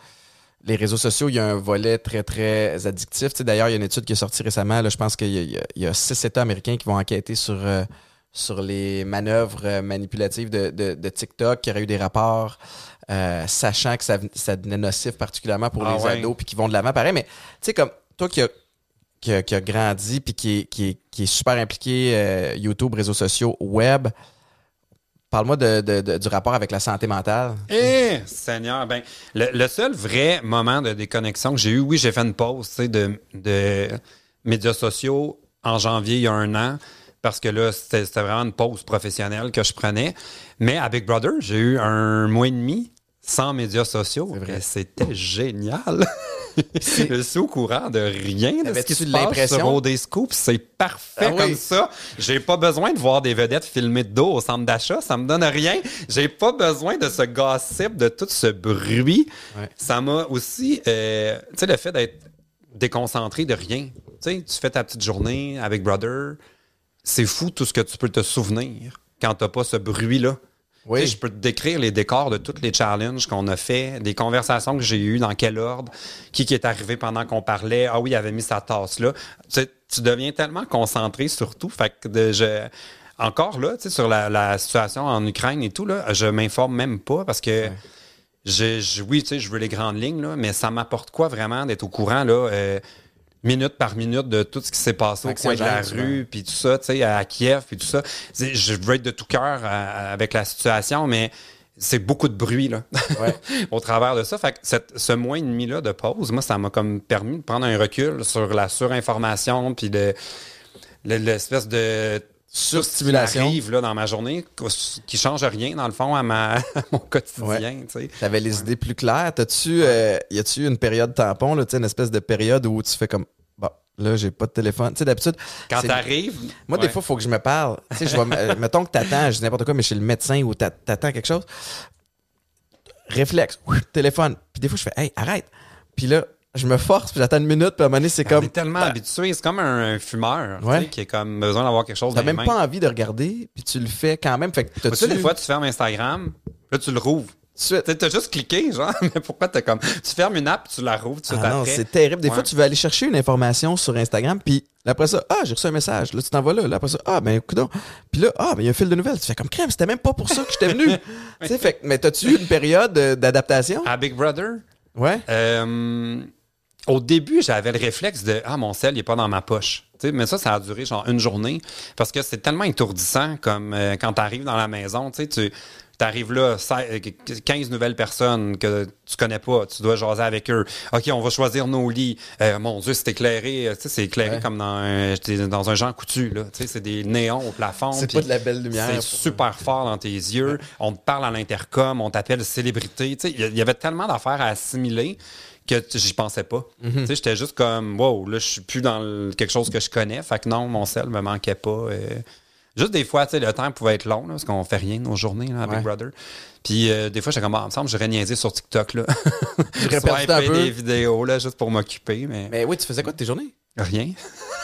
les réseaux sociaux, il y a un volet très, très addictif. Tu sais, d'ailleurs, il y a une étude qui est sortie récemment. Là, je pense qu'il y, y a six États américains qui vont enquêter sur, euh, sur les manœuvres euh, manipulatives de, de, de TikTok, qui auraient eu des rapports euh, sachant que ça, ça devenait nocif particulièrement pour Ah les ouais. ados, puis qui vont de l'avant. Pareil, mais tu sais, comme toi qui a, qui a, qui a grandi, puis qui est, qui, qui est super impliqué, euh, YouTube, réseaux sociaux, web, Parle-moi de, de- de- du rapport avec la santé mentale. Eh, Seigneur, ben, le, le seul vrai moment de déconnexion que j'ai eu, oui, j'ai fait une pause de, de médias sociaux en janvier il y a un an, parce que là, c'était vraiment une pause professionnelle que je prenais. Mais à Big Brother, j'ai eu un mois et demi sans médias sociaux. C'était génial. je suis au courant de rien de ce qui se passe l'impression- sur OD Scoop. C'est parfait Ah oui. comme ça. J'ai pas besoin de voir des vedettes filmées de dos au centre d'achat. Ça me donne rien. J'ai pas besoin de ce gossip, de tout ce bruit. Ouais. Ça m'a aussi, euh, tu sais, le fait d'être déconcentré de rien. Tu sais, tu fais ta petite journée avec Brother. C'est fou tout ce que tu peux te souvenir quand t'as pas ce bruit-là. Oui. Tu sais, je peux te décrire les décors de tous les challenges qu'on a fait, des conversations que j'ai eues, dans quel ordre, qui qui est arrivé pendant qu'on parlait. Ah oui, il avait mis sa tasse là. Tu, tu deviens tellement concentré sur tout. Fait que de- je, encore là, tu sais, sur la, la situation en Ukraine et tout, là, je m'informe même pas parce que je, je- oui, tu sais, je veux les grandes lignes, là, mais ça m'apporte quoi vraiment d'être au courant là, euh, minute par minute de tout ce qui s'est passé au coin de la rue, puis tout ça, tu sais, à Kiev, puis tout ça. Je veux être de tout cœur à- avec la situation, mais c'est beaucoup de bruit là, Ouais. au travers de ça. Fait que cette- ce mois et demi-là de pause, moi, ça m'a comme permis de prendre un recul sur la surinformation, puis l'espèce de Surstimulation. qui arrive là, dans ma journée, qui change rien, dans le fond, à, ma, à mon quotidien, tu sais. T'avais les idées plus claires. T'as-tu, euh, y a-tu une période tampon, là, tu une espèce de période où tu fais comme, bon, là, j'ai pas de téléphone. Tu sais, d'habitude. Quand t'arrives... Moi, des ouais. fois, il faut que je me parle. Tu sais, je vais, euh, mettons que t'attends, je dis n'importe quoi, mais chez le médecin ou t'a- t'attends quelque chose. Réflexe, téléphone. Puis des fois, je fais, hey, arrête. Puis là, je me force, puis j'attends une minute, puis à un moment donné, c'est On comme. est tellement bah, habitué, c'est comme un, un fumeur, tu sais, qui a comme besoin d'avoir quelque chose T'as même mains. pas envie de regarder, puis tu le fais quand même. Fait que Tu sais, des fois, tu fermes Instagram, là, tu le rouvres. Tu t'as juste cliqué, genre, mais pourquoi t'as comme... Tu fermes une app, tu la rouvres suite Ah non, c'est terrible. Des Ouais. fois, tu veux aller chercher une information sur Instagram, puis après ça, ah, j'ai reçu un message. Là, tu t'en vas là. Là, après ça, ah, ben, écoute. Puis là, ah, ben, il y a un fil de nouvelles. Tu fais comme crème, c'était même pas pour ça que j'étais venu. tu sais, fait mais t'as-tu eu une période euh, d'adaptation? À Big Brother, Ouais. Euh, au début, j'avais le réflexe de Ah, mon sel, il n'est pas dans ma poche. Mais ça, ça a duré genre une journée parce que c'est tellement étourdissant comme euh, quand tu arrives dans la maison. Tu arrives là, ça- 15 nouvelles personnes que tu connais pas, tu dois jaser avec eux. OK, on va choisir nos lits. Euh, mon Dieu, c'est éclairé. C'est éclairé Ouais. comme dans un, dans un Jean Coutu. C'est des néons au plafond. C'est pas de la belle lumière. C'est super fort dans tes yeux. On te parle à l'intercom, on t'appelle célébrité. Y il y avait tellement d'affaires à assimiler que j'y pensais pas. Mhm. Tu sais, J'étais juste comme, wow, là, je suis plus dans le- quelque chose que je connais. Fait que non, mon sel me manquait pas. euh. Juste des fois, tu sais, le temps pouvait être long, là, parce qu'on fait rien nos journées là, à Big Ouais. Brother. Puis euh, des fois, j'étais comme, ah, il me semble j'aurais niaisé sur TikTok. Là. Peu. des vidéos là, juste pour m'occuper, mais, Mais oui, tu faisais quoi de tes journées? rien.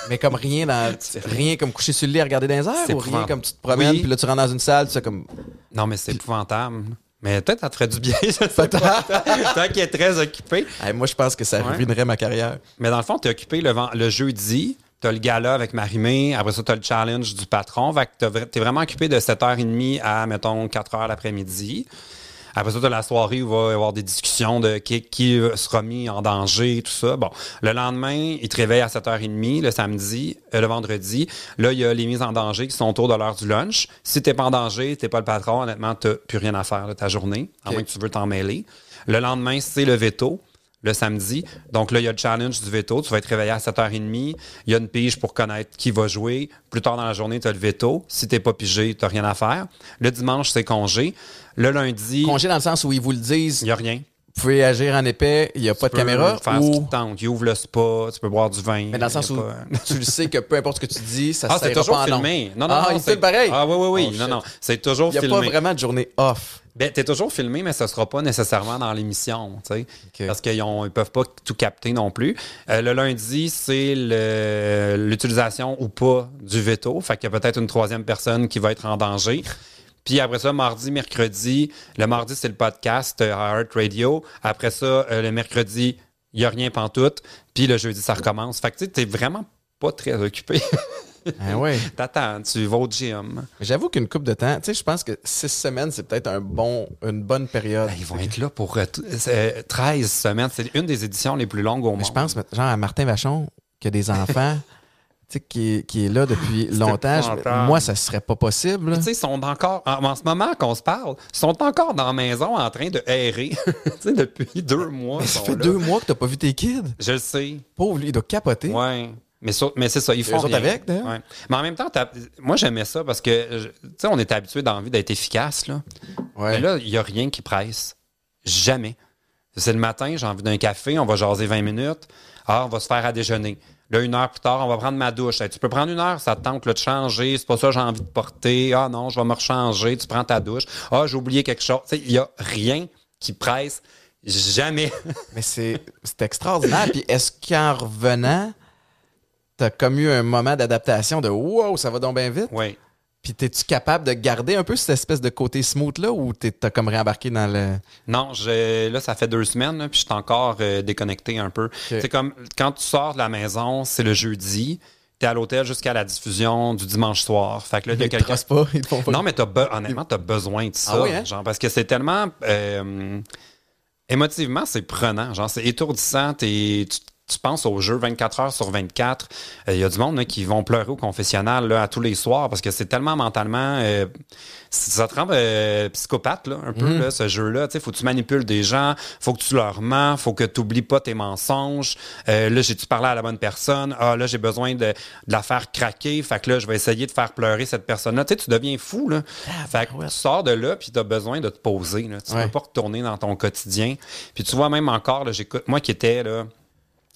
Mais comme rien dans. rien comme coucher sur le lit à regarder dans les airs ou rien comme tu te promènes, Oui. puis là, tu rentres dans une salle, tu sais, comme. Non, mais c'est épouvantable. Mais peut-être ça te ferait du bien, pas. Toi qui es très occupé. Hey, moi, je pense que ça Ouais. ruinerait ma carrière. Mais dans le fond, tu es occupé le, le jeudi, tu as le gala avec Marimé, après ça, tu as le challenge du patron. Fait que tu es vraiment occupé de 7h30 à, mettons, 4h l'après-midi. Après ça, t'as la soirée où il va y avoir des discussions de qui, qui sera mis en danger, tout ça. Bon, le lendemain, il te réveille à 7h30 le samedi, euh, le vendredi. Là, il y a les mises en danger qui sont autour de l'heure du lunch. Si t'es pas en danger, t'es pas le patron, honnêtement, t'as plus rien à faire de ta journée, à moins que tu veux t'en mêler. Le lendemain, c'est le veto le samedi. Donc là, il y a le challenge du veto. Tu vas être réveillé à 7h30. Il y a une pige pour connaître qui va jouer. Plus tard dans la journée, tu as le veto. Si t'es pas pigé, tu rien à faire. Le dimanche, c'est congé. Le lundi, Congé dans le sens où ils vous le disent, il n'y a rien. vous pouvez agir en épais, il n'y a pas de Tu caméra. Faire ce qui Ou... te tente. Il ouvre le spa, tu peux boire du vin. Mais dans le sens où pas- tu le sais que peu importe ce que tu dis, ça Ah, c'est toujours filmé. Non, non, ah, non, il pareil. Ah, oui, oui, oui. Oh, non, non. C'est toujours Il n'y a filmé. pas vraiment de journée off. Ben, t'es toujours filmé, mais ce sera pas nécessairement dans l'émission, tu sais. Ok. Parce qu'ils ils peuvent pas tout capter non plus. Euh, le lundi, c'est l'utilisation ou pas du veto. Fait qu'il y a peut-être une troisième personne qui va être en danger. Puis après ça, mardi, mercredi. Le mardi, c'est le podcast euh, Heart Radio. Après ça, euh, le mercredi, il n'y a rien pantoute. Puis le jeudi, ça recommence. Fait que tu sais, t'es vraiment pas très occupé. Ah ouais. T'attends, tu vas au gym. Mais J'avoue qu'une coupe de temps, tu sais, je pense que six semaines, c'est peut-être un bon, une bonne période. Ben, ils vont être là pour euh, t- euh, 13 semaines. C'est une des éditions les plus longues au monde. Mais je pense, genre, à Martin Vachon, qui a des enfants, tu sais, qui, qui est là depuis longtemps. je- moi, ça serait pas possible. là. Tu sais, ils sont encore, en, en ce moment qu'on se parle, ils sont encore dans la maison en train de errer. tu sais, depuis deux mois. ils Ça fait là. deux mois que t'as pas vu tes kids. Je le sais. Pauvre, lui, il doit capoter. Ouais. Mais, sur- mais c'est ça, ils font rien. avec, d'ailleurs? Ouais. Mais en même temps, moi, j'aimais ça parce que, tu sais, on est habitué dans la vie d'être efficace, là. Ouais. Mais là, il n'y a rien qui presse. Jamais. C'est le matin, j'ai envie d'un café, on va jaser 20 minutes. Ah, on va se faire à déjeuner. Là, une heure plus tard, on va prendre ma douche. Hey, tu peux prendre une heure, ça te tente là, de changer. C'est pas ça que j'ai envie de porter. Ah non, je vais me rechanger. Tu prends ta douche. Ah, j'ai oublié quelque chose. Tu sais, Il n'y a rien qui presse. Jamais. Mais c'est c'est extraordinaire. Puis est-ce qu'en revenant, t'as comme eu un moment d'adaptation de wow, ça va donc bien vite? oui. Puis t'es-tu capable de garder un peu cette espèce de côté smooth-là ou t'es- t'as comme réembarqué dans le. Non, je, là, ça fait deux semaines, là, puis je suis encore euh, déconnecté un peu. C'est comme quand tu sors de la maison, c'est le jeudi, tu es à l'hôtel jusqu'à la diffusion du dimanche soir. Fait que là, il y a te quelqu'un. pas, ils te font pas. Non, mais t'as be- honnêtement, tu as besoin de ça. Ah oui, hein? genre, parce que c'est tellement. euh, émotivement, c'est prenant. Genre, c'est étourdissant. t'es- tu, tu penses au jeu 24 heures sur 24. Il y a du monde là, qui vont pleurer au confessionnal là, à tous les soirs parce que c'est tellement mentalement. euh, ça te rend euh, psychopathe, là, un peu, Mm. là, ce jeu-là. Tu sais, faut que tu manipules des gens, faut que tu leur mens, faut que tu n'oublies pas tes mensonges. Euh, là, j'ai-tu parlé à la bonne personne? Ah, là, j'ai besoin de, de la faire craquer. Fait que là, je vais essayer de faire pleurer cette personne-là. Tu sais, tu deviens fou, là. fait que tu sors de là, puis tu as besoin de te poser. Là. Tu ne Ouais. peux pas retourner dans ton quotidien. Puis tu vois, même encore, là, j'écoute, moi qui étais là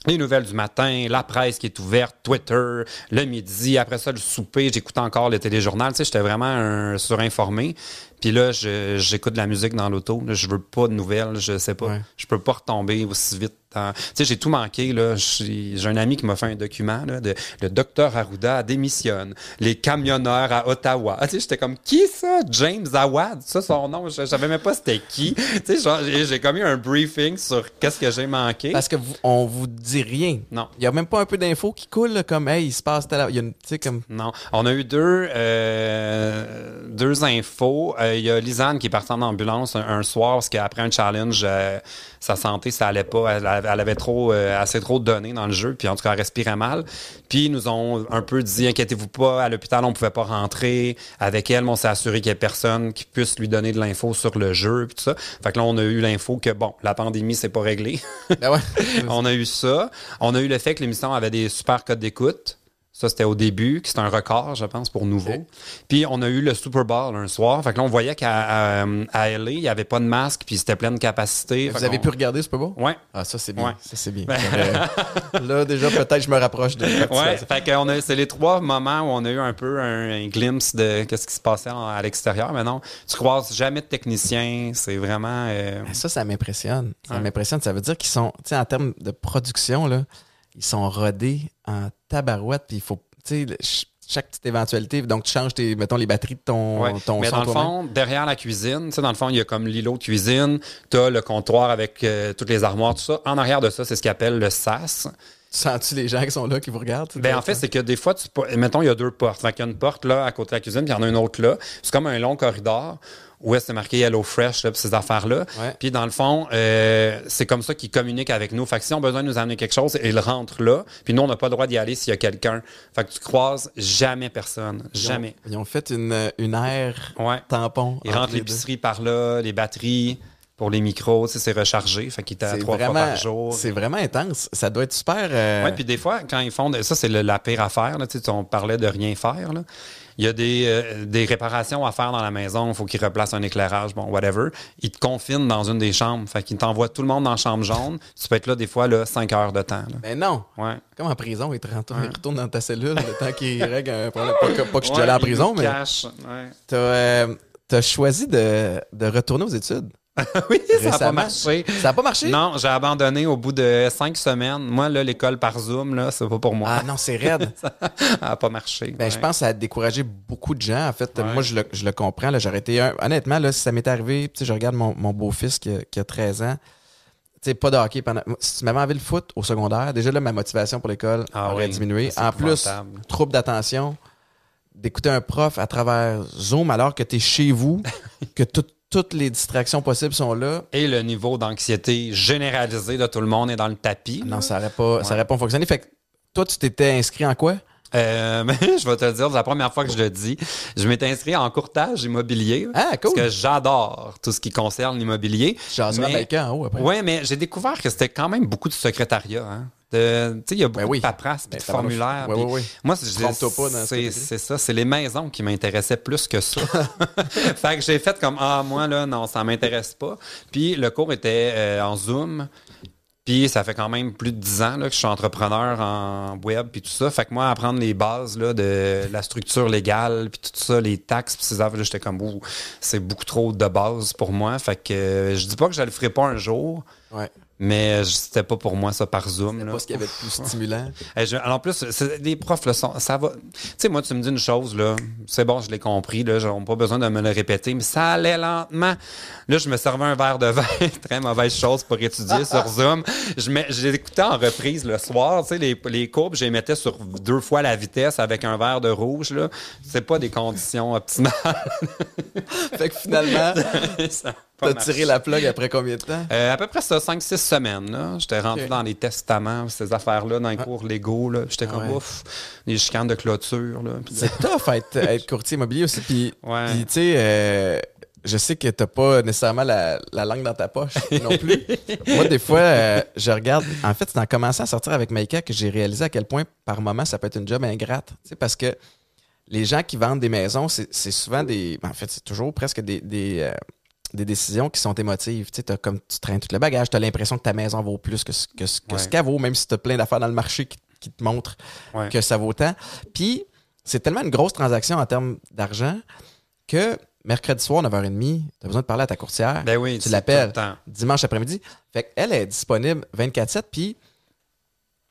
les nouvelles du matin, la presse qui est ouverte, Twitter, le midi, après ça, le souper, j'écoute encore le téléjournal. Tu sais, j'étais vraiment un surinformé. Puis là, j'écoute de la musique dans l'auto. Je veux pas de nouvelles, je sais pas. Ouais. Je peux pas retomber aussi vite. Dans- Tu sais, j'ai tout manqué. là. J'ai j'ai un ami qui m'a fait un document là, de le docteur Arruda démissionne. Les camionneurs à Ottawa. Ah, tu sais, j'étais comme qui ça? James Awad, ça son nom. Je je savais même pas c'était qui. Tu sais, genre, j'ai j'ai comme eu un briefing sur qu'est-ce que j'ai manqué. Parce que vous, on vous dit rien. Non. Il y a même pas un peu d'infos qui coulent, là, comme, hey, il se passe tel. Il y a une, comme. Non. On a eu deux, euh, deux infos. Euh, Il y a Lisanne qui est partie en ambulance un, un soir parce qu'après un challenge, euh, sa santé, ça allait pas. Elle, avait- elle avait trop, euh, assez trop de données dans le jeu, puis en tout cas, elle respirait mal. Puis ils nous ont un peu dit, inquiétez-vous pas, à l'hôpital, on pouvait pas rentrer. Avec elle, on s'est assuré qu'il y ait personne qui puisse lui donner de l'info sur le jeu, puis tout ça. Fait que là, on a eu l'info que, bon, la pandémie, c'est pas réglé. Ouais. on a eu ça. On a eu le fait que l'émission avait des super codes d'écoute. Ça, c'était au début, que c'était un record, je pense, pour nouveau. Puis on a eu le Super Bowl un soir. Fait que là, on voyait qu'à à, à LA, il n'y avait pas de masque, puis c'était pleine capacité. Vous avez pu regarder Super Bowl? Ouais. Ah, ça, c'est bien. Ouais. Ça, c'est bien. Euh, là, déjà, peut-être, je me rapproche de Ouais, fait que on a, c'est les trois moments où on a eu un peu un, un glimpse de qu'est-ce qui se passait en- à l'extérieur. Mais non, tu croises jamais de technicien. C'est vraiment. euh, Mais Ça, ça m'impressionne. Ça Ouais. m'impressionne. Ça veut dire qu'ils sont, tu sais, en termes de production, là, ils sont rodés en tabarouette, puis il faut, tu sais, chaque petite éventualité, donc tu changes, tes, mettons, les batteries de ton, Ouais. ton Mais dans le fond, derrière la cuisine, tu sais, dans le fond, il y a comme l'îlot de cuisine, tu as le comptoir avec euh, toutes les armoires, tout ça. En arrière de ça, c'est ce qu'ils appellent le SAS. Sens-tu les gens qui sont là, qui vous regardent? Ben, en fait, c'est que des fois, tu, mettons, il y a deux portes. Fait qu'il y a une porte là, à côté de la cuisine, puis il y en a une autre là. C'est comme un long corridor où est-ce que c'est marqué Hello Fresh, là, puis ces affaires-là. Ouais. Puis dans le fond, euh, c'est comme ça qu'ils communiquent avec nous. Fait que si on a besoin de nous amener quelque chose, ils rentrent là. Puis nous, on n'a pas le droit d'y aller s'il y a quelqu'un. Fait que tu croises jamais personne. Ils ont- Jamais. Ils ont fait une, une aire Ouais. tampon. Ils entre rentrent l'épicerie par là, les batteries pour les micros, tu sais, c'est rechargé. Fait qu'il était à trois vraiment, fois par jour. c'est vraiment intense. Ça doit être super. euh, Oui, puis des fois, quand ils font. ça, c'est la pire affaire. Là, tu sais, on parlait de rien faire. là. Il y a des, euh, des réparations à faire dans la maison. Il faut qu'ils replacent un éclairage, bon, whatever. Ils te confinent dans une des chambres. Fait qu'ils t'envoient tout le monde dans la chambre jaune. Tu peux être là, des fois, là, 5 heures de temps. là. Mais non. Ouais. Comme en prison, ils te retournent, ils retournent dans ta cellule le temps qu'ils règlent un problème. Pas que, pas que je suis allé en Ouais, prison, mais. Ouais. t'as euh, t'as choisi de, de retourner aux études. oui, ça n'a pas marché. Ça n'a pas marché? Non, j'ai abandonné au bout de cinq semaines. Moi, là, l'école par Zoom, là, c'est pas pour moi. Ah non, c'est raide. Ça n'a pas marché. Ben, je pense que ça a découragé beaucoup de gens. En fait, Ouais. moi, je le, je le comprends. là. J'aurais été un- Honnêtement, là, si ça m'était arrivé, je regarde mon, mon beau-fils qui, a- qui a 13 ans. Tu sais, pas de hockey pendant. Si tu m'avais enlevé le foot au secondaire, déjà là, ma motivation pour l'école Ah aurait oui, diminué. En plus, trouble d'attention, d'écouter un prof à travers Zoom alors que tu es chez vous, que tout- toutes les distractions possibles sont là. Et le niveau d'anxiété généralisé de tout le monde est dans le tapis. Non, ça n'aurait pas, ça aurait pas fonctionné. Fait que toi, tu t'étais inscrit en quoi? Euh, je vais te le dire, c'est la première fois que je le dis. Je m'étais inscrit en courtage immobilier. Ah, cool. Parce que j'adore tout ce qui concerne l'immobilier. Jaseras Mais- avec en haut après. Oui, mais j'ai découvert que c'était quand même beaucoup de secrétariat. Hein. De- Tu sais, il y a beaucoup Ben oui. de paperasse, puis Ben, de formulaires. oui, oui, oui. Moi, c'est- c'est ça, c'est les maisons qui m'intéressaient plus que ça. fait que j'ai fait comme ah moi là non, ça m'intéresse pas. Puis le cours était euh, en Zoom. Puis ça fait quand même plus de 10 ans là, que je suis entrepreneur en web puis tout ça. Fait que moi, apprendre les bases là, de la structure légale puis tout ça, les taxes puis ces affaires, j'étais comme ouh, c'est beaucoup trop de base pour moi. Fait que euh, je dis pas que je le ferai pas un jour, Ouais. Mais je- c'était pas pour moi ça par Zoom. Là. pas ce qu'il y avait de plus stimulant. Je- alors, en plus, les profs, là, sont- ça va. Tu sais, moi, tu me dis une chose, là, c'est bon, je l'ai compris, là, j'ai pas besoin de me le répéter, mais ça allait lentement. Là, je me servais un verre de vin, très mauvaise chose pour étudier sur Zoom. Je, mets- je l'écoutais en reprise le soir, tu sais, les, les courbes, je les mettais sur deux fois la vitesse avec un verre de rouge, là. C'est pas des conditions optimales. fait que finalement, Ça t'as tiré la plug après combien de temps? Euh, à peu près ça, 5-6 semaines. J'étais rentré dans les testaments, ces affaires-là, dans les cours légaux. J'étais Ah comme ouais. ouf, les chicanes de clôture. C'est tough être, être courtier immobilier aussi. Puis, Ouais. tu sais, euh, je sais que t'as pas nécessairement la, la langue dans ta poche non plus. Moi, des fois, euh, je regarde. En fait, c'est en commençant à sortir avec Maïka que j'ai réalisé à quel point, par moment, ça peut être une job ingrate. Parce que les gens qui vendent des maisons, c'est souvent des. En fait, c'est toujours presque des. des des décisions qui sont émotives. Tu sais, comme tu traînes tout le bagage, tu as l'impression que ta maison vaut plus que ce que, ce- que Ouais. ce qu'elle vaut, même si tu as plein d'affaires dans le marché qui, qui te montrent Ouais. que ça vaut tant. Puis, c'est tellement une grosse transaction en termes d'argent que mercredi soir, 9h30, tu as besoin de parler à ta courtière. Ben oui, tu l'appelles dimanche après-midi. Fait qu'elle est disponible 24-7, puis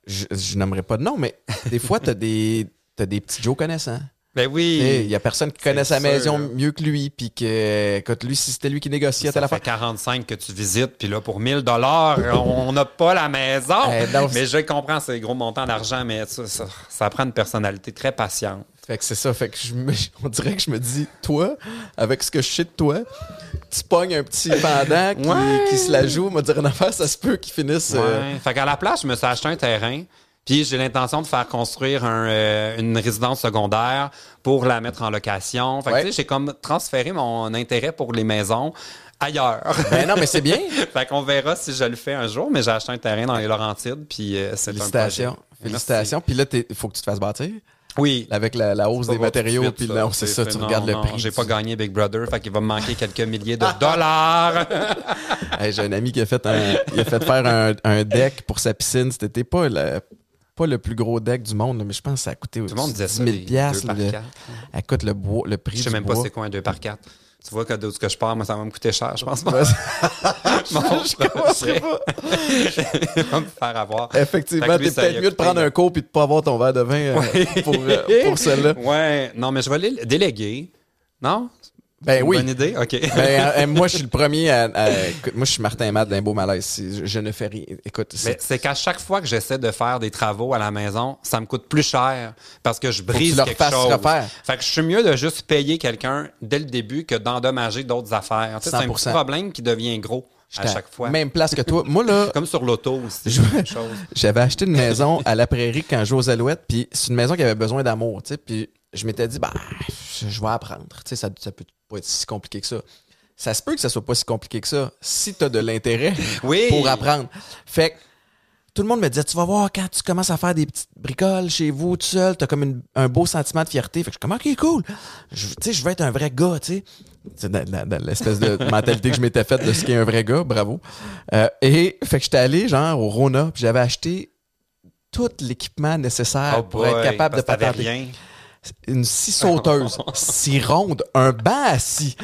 je, je nommerai pas de nom, mais des fois, tu as des, t'as des petits Joe connaissants. Ben oui. Il y a personne qui connaît sa maison mieux que lui, puis que, écoute, lui, si c'était lui qui négociait ça fait affaire. 45 que tu visites, puis là, pour 1000 dollars, on n'a pas la maison. Eh, mais je comprends, c'est gros montants d'argent, mais ça, ça, ça prend une personnalité très patiente. Fait que c'est ça. Fait que je me- on dirait que je me dis, toi, avec ce que je sais de toi, tu pognes un petit pendant qui, Ouais. qui se la joue, me dire une affaire, ça se peut qu'il finisse. euh, Ouais. Fait qu'à la place, je me suis acheté un terrain. Puis j'ai l'intention de faire construire un, euh, une résidence secondaire pour la mettre en location. Fait que Ouais. tu sais, j'ai comme transféré mon intérêt pour les maisons ailleurs. Ben non, mais c'est bien. fait qu'on verra si je le fais un jour, mais j'ai acheté un terrain dans les Laurentides, puis euh, c'est Félicitations. Félicitations. Puis là, il faut que tu te fasses bâtir. Oui. Avec la, la hausse des matériaux. suite, Puis non, c'est ça, tu non, regardes le non, prix. J'ai pas gagné Big Brother, fait qu'il va me manquer quelques milliers de dollars. Hey, J'ai un ami qui a fait, un, il a fait faire un, un deck pour sa piscine. C'était pas le, pas le plus gros deck du monde, mais je pense que ça a coûté Tout le monde disait 10 ça. 000 des piastres, deux par le- quatre. Elle coûte le, bois, le prix Je sais même pas c'est quoi un 2 par 4. Tu vois que d'où que je pars, moi, ça va me coûter cher, je pense pas. Je commencerai pas. Il va me faire avoir. Effectivement, t'es peut-être mieux de prendre un cours puis de pas avoir ton verre de vin euh, pour, euh, pour cela. Ouais, non, mais je vais les déléguer. Non? Ben oui. Bonne idée? OK. Ben, euh, moi, je suis le premier à, à- écoute, moi, je suis Martin Matt d'un beau malaise. Je ne fais rien. Écoute, Mais c'est- qu'à chaque fois que j'essaie de faire des travaux à la maison, ça me coûte plus cher parce que je que brise tu leur quelque chose. refaire. Fait que je suis mieux de juste payer quelqu'un dès le début que d'endommager d'autres affaires. Tu sais, C'est un 100%. petit problème qui devient gros à chaque fois. Même place que toi. Moi, là, Comme sur l'auto aussi. J'avais acheté une maison à la prairie quand je jouais aux Alouettes, puis c'est une maison qui avait besoin d'amour, tu sais, puis je m'étais dit, bah, je je vais apprendre, tu sais, ça, ça peut pas être si compliqué que ça. Ça se peut que ça soit pas si compliqué que ça, si tu as de l'intérêt Oui. pour apprendre. Fait que tout le monde me disait, tu vas voir, quand tu commences à faire des petites bricoles chez vous, tout seul, t'as comme une- un beau sentiment de fierté. Fait que je suis comme, OK, cool. Je- Tu je veux être un vrai gars, tu sais. C'est dans, dans- dans l'espèce de mentalité que je m'étais faite de ce qu'est un vrai gars, bravo. Euh, et fait que j'étais allé, genre, au Rona, puis j'avais acheté tout l'équipement nécessaire Oh pour être capable de patenter. rien. Une scie sauteuse, scie ronde, un banc assis.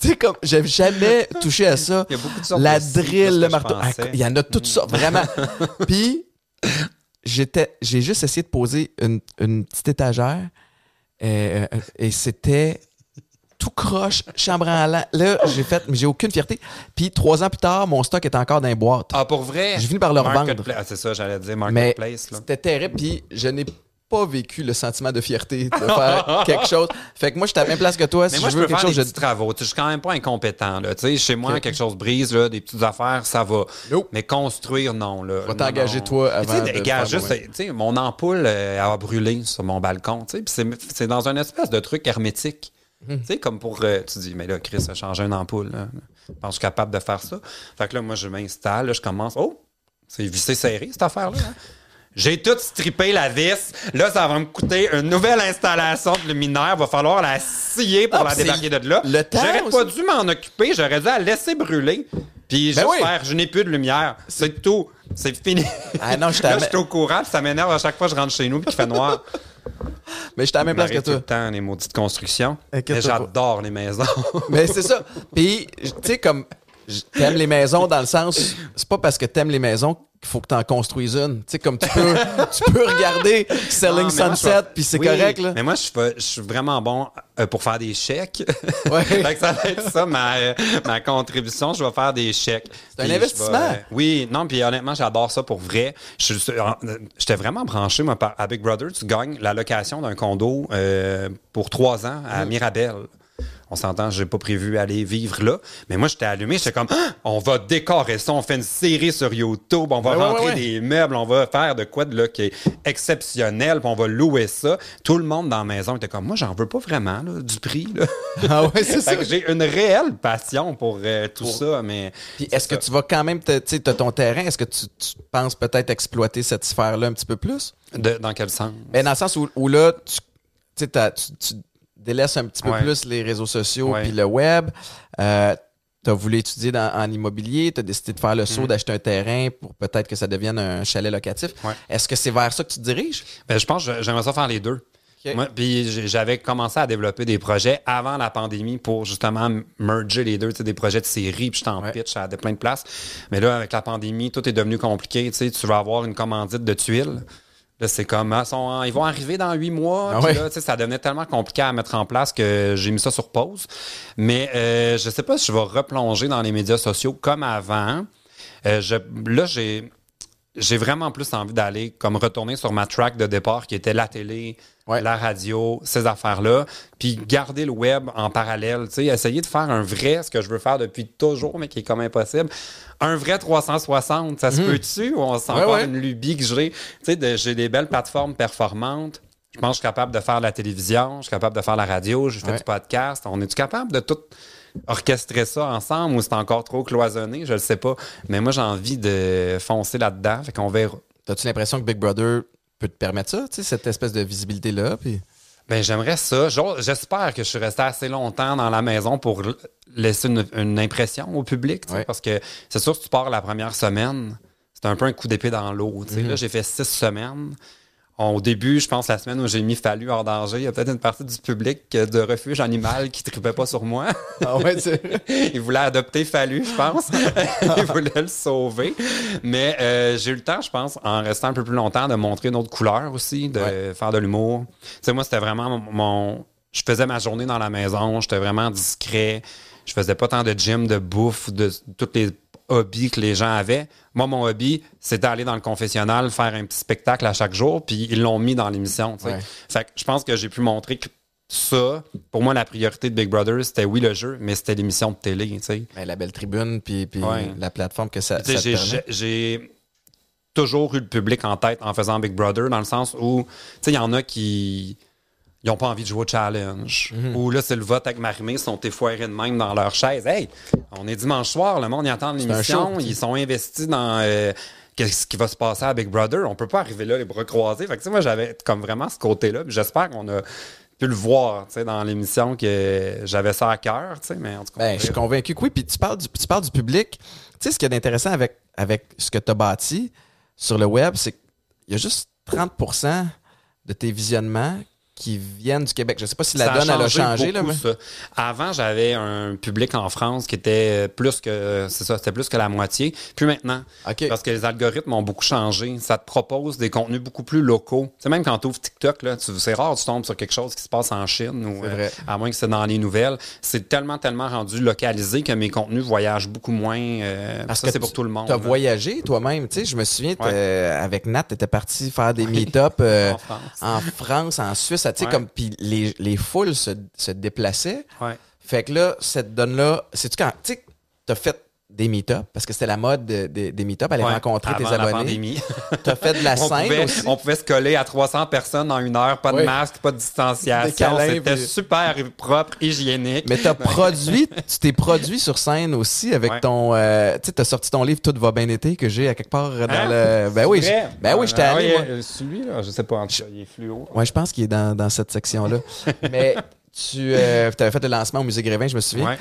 Tu sais, comme, j'avais jamais touché à ça. Il y a beaucoup de sortes La de drill, le marteau. Ah. Il y en a toutes ça, vraiment. Puis, j'étais, j'ai juste essayé de poser une, une petite étagère euh, et c'était tout croche, chambranlant. Là, j'ai fait, mais j'ai aucune fierté. Puis, trois ans plus tard, mon stock est encore dans les boîtes. Ah, pour vrai? J'ai fini par le revendre. Ah, c'est ça, j'allais dire mais Marketplace. là. c'était terrible. Puis, je n'ai pas vécu le sentiment de fierté de faire quelque chose. Fait que moi, j'étais à la même place que toi. Mais moi, je je veux peux quelque faire chose, des je petits travaux. Je suis quand même pas incompétent. Là. Chez moi, quelque chose brise, là, des petites affaires, ça va. Nope. Mais construire, non. Là. va t'engager, toi, avant de faire sais, mon ampoule euh, a brûlé sur mon balcon. C'est dans un espèce de truc hermétique. Mhm. Tu sais, comme pour. euh, tu dis, mais là, Chris a changé une ampoule. Là. Je pense que je suis capable de faire ça. Fait que là, moi, je m'installe, je commence. Oh, c'est vissé serré, cette affaire-là. hein? J'ai tout strippé la vis. Là, ça va me coûter une nouvelle installation de luminaire. Va falloir la scier pour Ah, la débarquer de là. le temps J'aurais pas dû m'en occuper. J'aurais dû la laisser brûler. Puis Ben juste oui. faire, je n'ai plus de lumière. C'est tout. C'est fini. Ah non, je Là, je suis au courant. puis Ça m'énerve à chaque fois que je rentre chez nous puis qu'il fait noir. Mais j'étais à la même place que tout toi. le temps, les maudites constructions. Mais j'adore les maisons. Mais c'est ça. Puis, tu sais, comme t'aimes les maisons dans le sens, c'est pas parce que t'aimes les maisons qu'il faut que t'en construises une. Tu sais, comme tu peux, tu peux regarder Selling Non, je Sunset, puis c'est Oui, correct, là. Mais moi, je suis, vraiment bon euh, pour faire des chèques. Ouais. Fait que ça va être ça, ma, ma contribution. Je vais faire des chèques. C'est un investissement. vais, oui, non, puis honnêtement, j'adore ça pour vrai. En- euh, J'étais vraiment branché, moi, à Big Brother. Tu gagnes la location d'un condo euh, pour trois ans à Mm. Mirabel. On s'entend, j'ai pas prévu aller vivre là. Mais moi, j'étais allumé, j'étais comme, Ah! on va décorer ça, on fait une série sur YouTube, on va ouais, rentrer ouais, ouais. des meubles, on va faire de quoi de là qui est exceptionnel, puis on va louer ça. Tout le monde dans la maison était comme, moi, j'en veux pas vraiment, là, du prix. Là. Ah ouais, c'est ça. J'ai une réelle passion pour euh, tout ça, mais. Puis est-ce que tu vas quand même, tu sais, ton terrain, est-ce que tu, tu penses peut-être exploiter cette sphère-là un petit peu plus? De- dans quel sens? Ben, dans le sens où, où là, tu, tu, tu délaisses un petit peu Ouais. plus les réseaux sociaux puis le web. Euh, tu as voulu étudier dans- en immobilier, tu as décidé de faire le saut, d'acheter un terrain pour peut-être que ça devienne un chalet locatif. Ouais. Est-ce que c'est vers ça que tu te diriges? Ben, je pense que j'aimerais ça faire les deux. Moi, puis j'avais commencé à développer des projets avant la pandémie pour justement merger les deux, des projets de série, puis je t'en Ouais. pitch à de plein de places. Mais là, avec la pandémie, tout est devenu compliqué. Tu vas avoir une commandite de tuiles. Là, c'est comme, ah, sont- ils vont arriver dans huit mois. Ah ouais. là, ça devenait tellement compliqué à mettre en place que j'ai mis ça sur pause. Mais euh, je sais pas si je vais replonger dans les médias sociaux comme avant. Euh, je, là, j'ai j'ai vraiment plus envie d'aller comme retourner sur ma track de départ qui était la télé, Ouais. la radio, ces affaires-là, puis garder le web en parallèle, tu sais, essayer de faire un vrai, ce que je veux faire depuis toujours, mais qui est comme impossible, un vrai 360, ça se peut-tu? Ou on sent Ouais, une lubie que j'ai, tu sais, j'ai des belles plateformes performantes, je pense que je suis capable de faire la télévision, je suis capable de faire la radio, je fais Ouais. du podcast, on est-tu capable de tout orchestrer ça ensemble ou c'est encore trop cloisonné, je le sais pas. Mais moi, j'ai envie de foncer là-dedans, fait qu'on verra. As-tu l'impression que Big Brother peut te permettre ça, tu sais, cette espèce de visibilité-là? Puis... Ben, j'aimerais ça. J'espère que je suis resté assez longtemps dans la maison pour laisser une, une impression au public, Ouais. parce que c'est sûr que tu pars la première semaine, c'est un peu un coup d'épée dans l'eau. Mhm. Là, j'ai fait six semaines. On- Au début, je pense la semaine où j'ai mis Fallu hors danger, il y a peut-être une partie du public de refuge animal qui ne tripait pas sur moi. Ah ouais, il voulait adopter Fallu, je pense. il voulait le sauver. Mais euh, j'ai eu le temps, je pense, en restant un peu plus longtemps, de montrer une autre couleur aussi, de Ouais. faire de l'humour. Tu sais, moi, c'était vraiment mon, je faisais ma journée dans la maison, j'étais vraiment discret. Je faisais pas tant de gym, de bouffe, de tous les hobbies que les gens avaient. Moi, mon hobby, c'était aller dans le confessionnal, faire un petit spectacle à chaque jour, puis ils l'ont mis dans l'émission. tu sais. Ouais. Fait que je pense que j'ai pu montrer que ça, pour moi, la priorité de Big Brother, c'était oui le jeu, mais c'était l'émission de télé. Ben, la belle tribune, puis, puis Ouais. la plateforme que ça, ça te j'ai- permet. j'ai j'ai toujours eu le public en tête en faisant Big Brother, dans le sens où, tu sais, il y en a qui n'ont pas envie de jouer au challenge. Mhm. Ou là, c'est le vote avec Marimé, ils sont effoirés de même dans leur chaise. Hey, on est dimanche soir, le monde y attend l'émission, ils sont investis dans euh, qu'est-ce qui va se passer à Big Brother. On peut pas arriver là les bras croisés. Fait que, tu sais, moi, j'avais comme vraiment ce côté-là. J'espère qu'on a pu le voir, dans l'émission que j'avais ça à cœur, tu sais, mais en tout cas. Ben, je suis convaincu que oui. Puis tu parles du, tu parles du public. Tu sais, ce qui est intéressant avec, avec ce que tu as bâti sur le web, c'est qu'il y a juste 30% de tes visionnements qui viennent du Québec. Je sais pas si la Ça donne, elle a changé. Là, mais-. Avant, j'avais un public en France qui était plus que c'est ça, c'était plus que la moitié. Puis maintenant, parce que les algorithmes ont beaucoup changé, ça te propose des contenus beaucoup plus locaux. C'est même quand tu ouvres TikTok, là, c'est rare que tu tombes sur quelque chose qui se passe en Chine ou euh, à moins que c'est dans les nouvelles. C'est tellement tellement rendu localisé que mes contenus voyagent beaucoup moins. euh, Parce ça que c'est pour tout le monde. Tu as là. voyagé toi-même. Tu sais, je me souviens, Ouais. avec Nat, tu étais parti faire des meet-up euh, En France. en France, en Suisse. Tu sais, Ouais. comme, puis les, les foules se, se déplaçaient. Ouais. Fait que là, cette donne-là, c'est-tu quand, tu sais, t'as fait des meet-up, parce que c'était la mode de- de- des meet-up, aller Ouais, rencontrer tes abonnés. T'as fait de la on, scène pouvait, aussi? on pouvait se coller à 300 personnes en une heure, pas de Oui. masque, pas de distanciation. C'était puis- super propre, hygiénique. Mais t'as produit, tu t'es produit sur scène aussi avec Ouais. ton, euh, tu sais, t'as sorti ton livre Tout va bien été que j'ai à quelque part dans Hein? le, ben oui, Vrai? je- ben oui, j'étais Ah, allé, oui, moi. euh, Celui-là, je sais pas, en tout cas, il est fluo. Ouais, je pense qu'il est dans, dans cette section-là. Mais tu euh, avais fait le lancement au Musée Grévin, je me souviens. Ouais.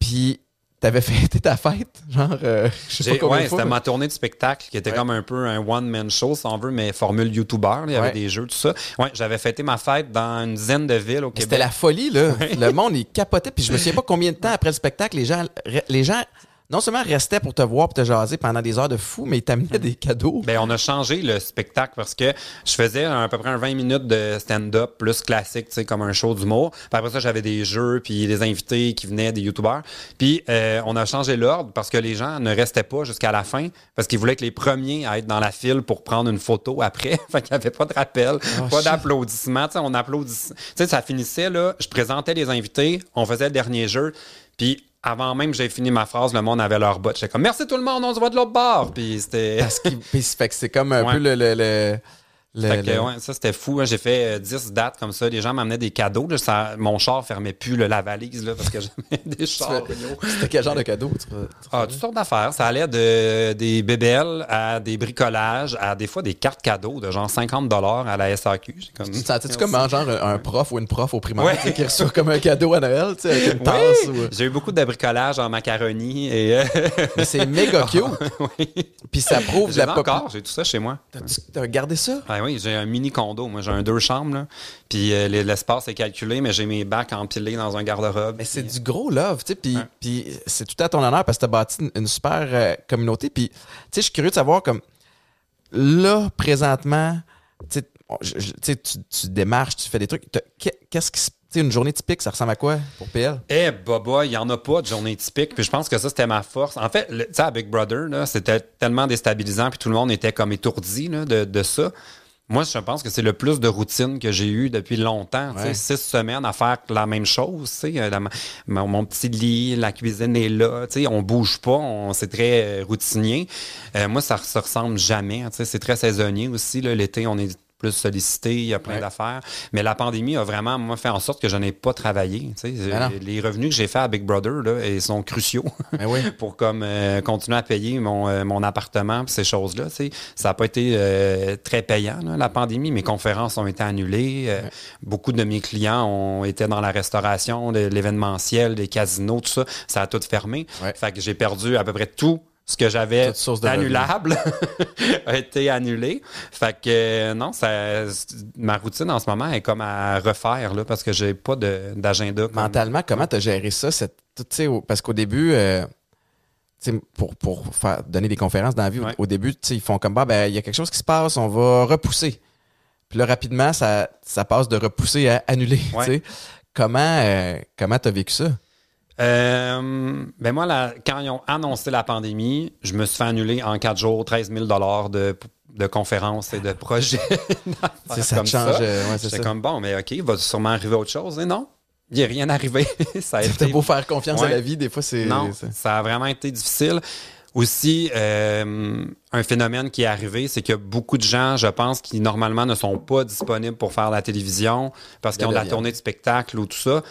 Puis t'avais fêté ta fête, genre, euh, je sais pas combien ouais, c'était ma tournée de spectacle qui était Ouais. comme un peu un one-man show, si on veut, mais formule YouTuber. Il y avait Ouais. des jeux, tout ça. Ouais, j'avais fêté ma fête dans une dizaine de villes au Québec. C'était la folie, là. Le monde, il capotait. Puis je me souviens pas combien de temps après le spectacle, les gens, les gens non seulement restaient pour te voir, pour te jaser pendant des heures de fou, mais ils t'amenaient des cadeaux. Ben, on a changé le spectacle parce que je faisais à peu près un 20 minutes de stand-up plus classique, tu sais, comme un show d'humour. Puis après ça, j'avais des jeux, puis des invités qui venaient, des youtubeurs. Puis euh, on a changé l'ordre parce que les gens ne restaient pas jusqu'à la fin parce qu'ils voulaient que les premiers à être dans la file pour prendre une photo après. fait qu'il n'y avait pas de rappel, pas Oh, shit. d'applaudissements. Tu sais, on applaudissait. Tu sais, ça finissait, là, je présentais les invités, on faisait le dernier jeu, puis avant même que j'ai fini ma phrase, le monde avait leur botte. J'étais comme, merci tout le monde, on se voit de l'autre bord. Puis c'était... Parce que c'est comme un Ouais. peu le. le, le, le- Fait que, le- ouais, ça, c'était fou. hein. J'ai fait euh, 10 dates comme ça. Les gens m'amenaient des cadeaux. là. Ça- mon char fermait plus là, la valise là, parce que j'avais des chars. C'était quel genre de cadeau? tu? Ah, toutes sortes d'affaires. Ça allait de des bébelles à des bricolages à des fois des cartes cadeaux de genre 50 à la SAQ. Comme, Tu te sentais-tu comme genre un prof ou une prof au primaire Ouais. tu qui reçoit comme un cadeau à Noël, tu avec une Oui! tasse? ou- J'ai eu beaucoup de bricolage en macaroni et euh, Mais c'est méga cute. oui. Puis ça prouve la encore, j'ai tout ça chez moi. T'as regardé ça? Ah oui, j'ai un mini condo. Moi, j'ai un deux chambres. Là. Puis euh, l'espace est calculé, mais j'ai mes bacs empilés dans un garde-robe. Mais c'est du gros love, tu sais, puis, c'est tout à ton honneur parce que t'as bâti une, super euh, communauté. Puis, tu sais, je suis curieux de savoir, comme, là, présentement, tu sais, tu tu, tu démarches, tu fais des trucs. Qu'est-ce qui se- tu une journée typique, ça ressemble à quoi pour PL? Eh, Baba, il n'y en a pas de journée typique. Puis je pense que ça, c'était ma force. En fait, tu sais, à Big Brother, c'était tellement déstabilisant. Puis tout le monde était comme étourdi là, de, de ça. Moi, je pense que c'est le plus de routine que j'ai eu depuis longtemps. Ouais. Six semaines à faire la même chose. Euh, la- mon, mon petit lit, la cuisine est là. tu sais. On bouge pas. On, c'est très euh, routinier. Euh, moi, ça, se ressemble jamais. sais. C'est très saisonnier aussi. là. L'été, on est plus sollicité, il y a plein Ouais. d'affaires. Mais la pandémie a vraiment moi, fait en sorte que je n'ai pas travaillé. Ben les revenus que j'ai faits à Big Brother là, ils sont cruciaux Ben oui. pour comme euh, continuer à payer mon, euh, mon appartement ces choses-là. Ça n'a pas été euh, très payant, là, la pandémie. Mes conférences ont été annulées. Beaucoup de mes clients ont été dans la restauration, l'événementiel, des casinos, tout ça. Ça a tout fermé. Ouais. Fait que j'ai perdu à peu près tout ce que j'avais annulable a été annulé. Fait que euh, non, ça, ma routine en ce moment est comme à refaire là, parce que j'ai pas d'agenda. comme- Mentalement, comment t'as géré ça? Cette, tu parce qu'au début, euh, tu pour, pour faire, donner des conférences dans la vie, au- Ouais. au, début, tu ils font comme, bah, ben, il y a quelque chose qui se passe, on va repousser. Puis là, rapidement, ça, ça passe de repousser à annuler. Ouais. tu. Comment euh, comment t'as vécu ça? Euh, ben moi, la- quand ils ont annoncé la pandémie, je me suis fait annuler en quatre jours 13 000 de, de conférences et de projets. C'est ça te change. euh, ouais, c'est ça. comme, bon, mais OK, il va sûrement arriver autre chose. Et non, il n'y a rien arrivé. ça a été beau faire confiance à la vie, des fois, c'est. non, ça a vraiment été difficile. Aussi, euh, un phénomène qui est arrivé, c'est que beaucoup de gens, je pense, qui normalement ne sont pas disponibles pour faire la télévision parce qu'ils ont de la tournée de spectacle ou tout ça,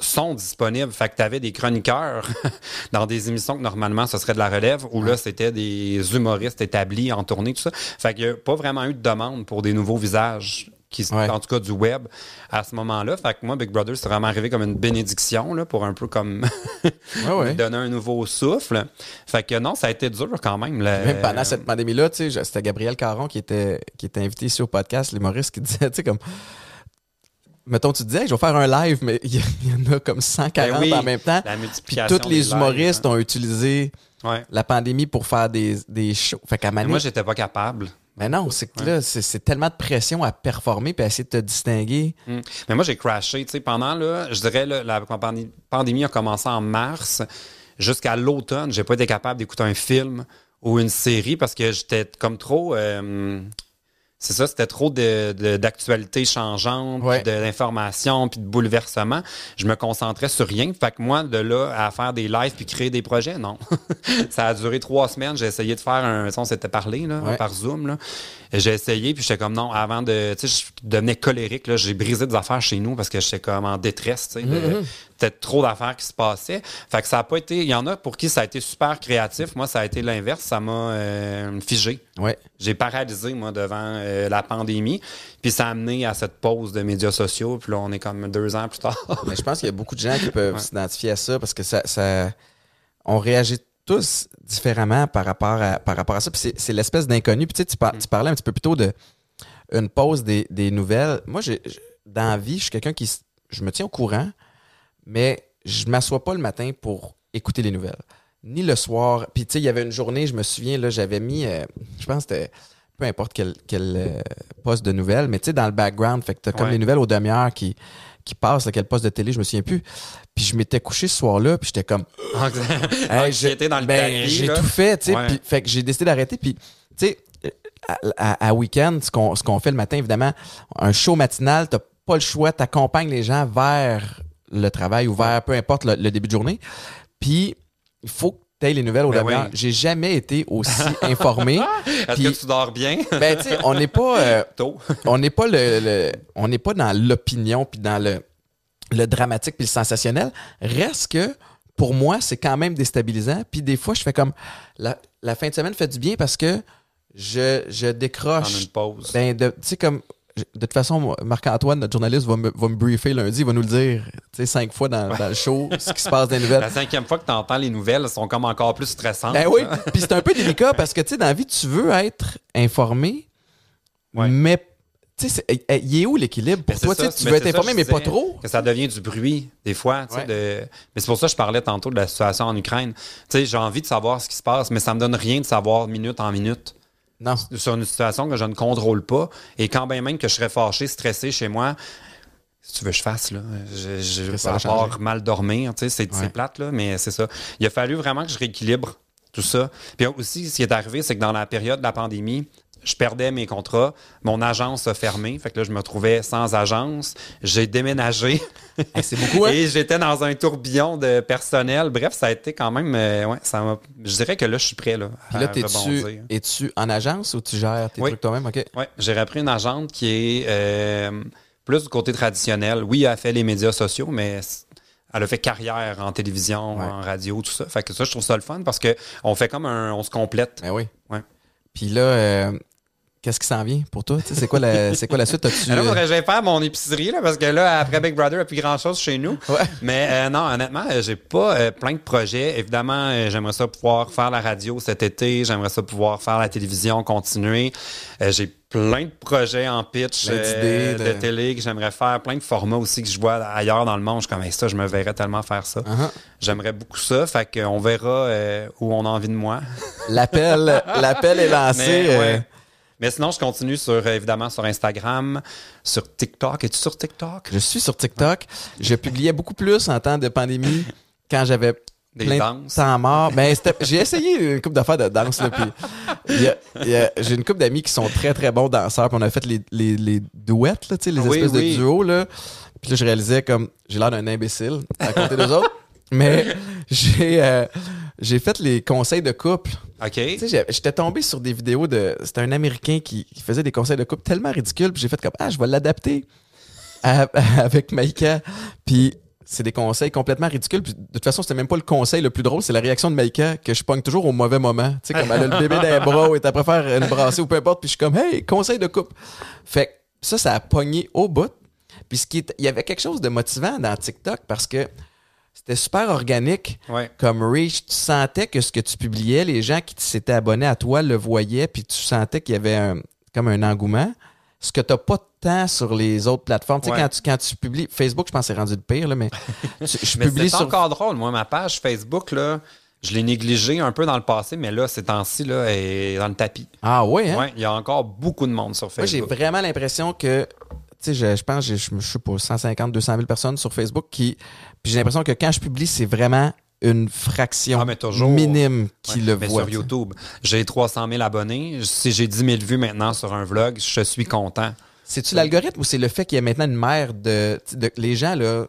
sont disponibles. Fait que tu avais des chroniqueurs dans des émissions que normalement ce serait de la relève, où là, c'était des humoristes établis en tournée, tout ça. Fait qu'il n'y a pas vraiment eu de demande pour des nouveaux visages. Qui, Ouais. En tout cas, du web à ce moment-là. Fait que moi, Big Brother, c'est vraiment arrivé comme une bénédiction là, pour un peu comme Ouais, ouais. lui donner un nouveau souffle. Fait que non, ça a été dur quand même. là. Même pendant cette pandémie-là, c'était Gabriel Caron qui était, qui était invité ici au podcast, l'humoriste, qui disait, tu sais, comme. Mettons, tu te Hey, je vais faire un live, mais il y, en a comme 140 Ben oui, en même temps. La Puis tous les lives, humoristes hein. ont utilisé Ouais. la pandémie pour faire des, des shows. Fait qu'à moi, j'étais pas capable. mais non, c'est que là, c'est tellement de pression à performer puis à essayer de te distinguer. Mm. Mais moi, j'ai crashé. Tu sais, pendant, là, je dirais, là, la pandé- pandémie a commencé en mars. Jusqu'à l'automne, j'ai pas été capable d'écouter un film ou une série parce que j'étais comme trop. euh, c'est ça, c'était trop de- de- d'actualités changeantes, Ouais. puis de l'information, puis de bouleversements. Je me concentrais sur rien. Fait que moi, de là à faire des lives puis créer des projets, non. ça a duré trois semaines. J'ai essayé de faire un. On s'était parlé là, Ouais. par Zoom. Là. J'ai essayé, puis j'étais comme non, avant de. Tu sais, je devenais colérique. là. J'ai brisé des affaires chez nous parce que j'étais comme en détresse. tu sais, de- Peut-être trop d'affaires qui se passaient. Fait que ça a pas été. Il y en a pour qui ça a été super créatif. Moi, ça a été l'inverse. Ça m'a euh, figé. Ouais. J'ai paralysé, moi, devant euh, la pandémie. Puis ça a amené à cette pause de médias sociaux. Puis là, on est comme deux ans plus tard. Mais je pense qu'il y a beaucoup de gens qui peuvent s'identifier à ça parce que ça, ça- on réagit tous différemment par rapport à, par rapport à ça. Puis c'est, c'est l'espèce d'inconnu. Puis tu, sais, tu, par- tu parlais un petit peu plus tôt de une pause des, des nouvelles. Moi, j'ai, dans la vie, je suis quelqu'un qui je me tiens au courant, mais je m'assois pas le matin pour écouter les nouvelles. Ni le soir. Puis tu sais, il y avait une journée, je me souviens, là, j'avais mis, euh, je pense que c'était peu importe quel, quel euh, poste de nouvelles, mais tu sais, dans le background, fait que t'as comme Ouais. les nouvelles aux demi-heures qui, qui passent, là, quel poste de télé, je me souviens plus. Puis je m'étais couché ce soir-là, puis j'étais comme, Hey, j'ai- J'étais dans le ben, J'ai tout fait, tu sais. Ouais. puis- Fait que j'ai décidé d'arrêter. Puis, tu sais, à, à- à week-end, ce qu'on ce qu'on fait le matin, évidemment, un show matinal, t'as pas le choix, t'accompagnes les gens vers le travail ou vers peu importe le, le début de journée. Puis, il faut que les nouvelles au Ben oui. J'ai jamais été aussi informé. Est-ce que tu dors bien? ben, tu sais, on n'est pas. euh, on n'est pas le, le- on n'est pas dans l'opinion puis dans le, le dramatique puis le sensationnel. Reste que pour moi, c'est quand même déstabilisant. Puis des fois, je fais comme la, la fin de semaine fait du bien parce que je, je décroche. une pause. Ben, de- tu sais, comme. De toute façon, Marc-Antoine, notre journaliste, va me, va me briefer lundi, il va nous le dire, cinq fois dans, dans le show, ce qui se passe dans les nouvelles. La cinquième fois que tu entends les nouvelles, elles sont comme encore plus stressantes. Ben oui, puis c'est un peu délicat parce que, tu sais, dans la vie, tu veux être informé, Ouais. mais, tu sais, il est où l'équilibre pour c'est toi? Tu sais, ça, tu mais veux être ça, informé, mais pas trop. Que ça devient du bruit, des fois. Ouais. de- Mais c'est pour ça que je parlais tantôt de la situation en Ukraine. Tu sais, j'ai envie de savoir ce qui se passe, mais ça me donne rien de savoir minute en minute Non. sur une situation que je ne contrôle pas. Et quand bien même que je serais fâché, stressé chez moi, si tu veux que je fasse, là, je, je ça changer. mal dormir. Tu sais, c'est Ouais. c'est plate, là, mais c'est ça. Il a fallu vraiment que je rééquilibre tout ça. Puis aussi, ce qui est arrivé, c'est que dans la période de la pandémie, je perdais mes contrats. Mon agence a fermé. Fait que là, je me trouvais sans agence. J'ai déménagé. Hey, c'est beaucoup, hein? Et j'étais dans un tourbillon de personnel. Bref, ça a été quand même. euh, ouais, ça je dirais que là, je suis prêt. Là, Puis là, à t'es-tu, es-tu en agence ou tu gères tes Oui. trucs toi-même? OK. Oui, j'ai repris une agente qui est euh, plus du côté traditionnel. Oui, elle a fait les médias sociaux, mais elle a fait carrière en télévision, Ouais. en radio, tout ça. Fait que ça, je trouve ça le fun parce que on fait comme un. On se complète. Ben oui. Ouais. Puis là, euh, qu'est-ce qui s'en vient pour toi? Tu sais, C'est quoi, la, c'est quoi la suite? As-tu, Là, euh, faudrait que j'aille faire mon épicerie, là, parce que là, après Big Brother, il n'y a plus grand-chose chez nous. Ouais. Mais euh, non, honnêtement, euh, j'ai pas euh, plein de projets. Évidemment, euh, j'aimerais ça pouvoir faire la radio cet été. J'aimerais ça pouvoir faire la télévision, continuer. J'ai plein de projets en pitch euh, de... de- télé que j'aimerais faire. Plein de formats aussi que je vois ailleurs dans le monde. Je suis comme, ça, je me verrais tellement faire ça. uh-huh. J'aimerais beaucoup ça. Fait qu'on verra euh, où on a envie de moi. L'appel, l'appel est lancé. Mais, ouais. Mais sinon, je continue sur, évidemment, sur Instagram, sur TikTok. Es-tu sur TikTok? Je suis sur TikTok. Je publiais beaucoup plus en temps de pandémie quand j'avais Des plein danses. de temps mort. Ben, j'ai essayé une couple d'affaires de danse. J'ai une couple d'amis qui sont très, très bons danseurs. Puis on a fait les, les, les là, les Oui, espèces oui. de duos. Là. Puis là, je réalisais comme j'ai l'air d'un imbécile à côté des autres. Mais j'ai euh, j'ai fait les conseils de couple. OK. Tu sais, j'ai- j'étais tombé sur des vidéos de. C'était un Américain qui, qui faisait des conseils de couple tellement ridicules. Puis j'ai fait comme Ah, je vais l'adapter avec Maïka. Puis c'est des conseils complètement ridicules. Puis de toute façon, c'était même pas le conseil le plus drôle, c'est la réaction de Maïka que je pogne toujours au mauvais moment. Tu sais, comme elle a le bébé dans les bras ou elle préfère une brassée ou peu importe. Puis je suis comme Hey, conseil de couple. Fait que ça, ça a pogné au bout. Puis ce qui est- il y avait quelque chose de motivant dans TikTok parce que c'était super organique Ouais. comme reach. Tu sentais que ce que tu publiais, les gens qui s'étaient abonnés à toi le voyaient, puis tu sentais qu'il y avait un- comme un engouement. Ce que tu n'as pas tant sur les autres plateformes. Tu sais, quand, tu, quand tu publies, Facebook, je pense que c'est rendu le pire, là, mais tu- je Mais publie c'est sur. encore drôle. Moi, ma page Facebook, là, je l'ai négligée un peu dans le passé, mais là, ces temps-ci, là, est dans le tapis. Ah ouais, hein? Ouais, il y a encore beaucoup de monde sur Moi, j'ai Facebook. vraiment l'impression que, tu sais, je, je pense, je, je sais pas, 150, 200 000 personnes sur Facebook qui. Puis j'ai l'impression que quand je publie, c'est vraiment une fraction Ah, mais toujours. minime qui Ouais, le mais voit. sur. YouTube, j'ai 300 000 abonnés. Si j'ai 10 000 vues maintenant sur un vlog, je suis content. C'est-tu l'algorithme ou c'est le fait qu'il y a maintenant une de, sais, de- Les gens, là,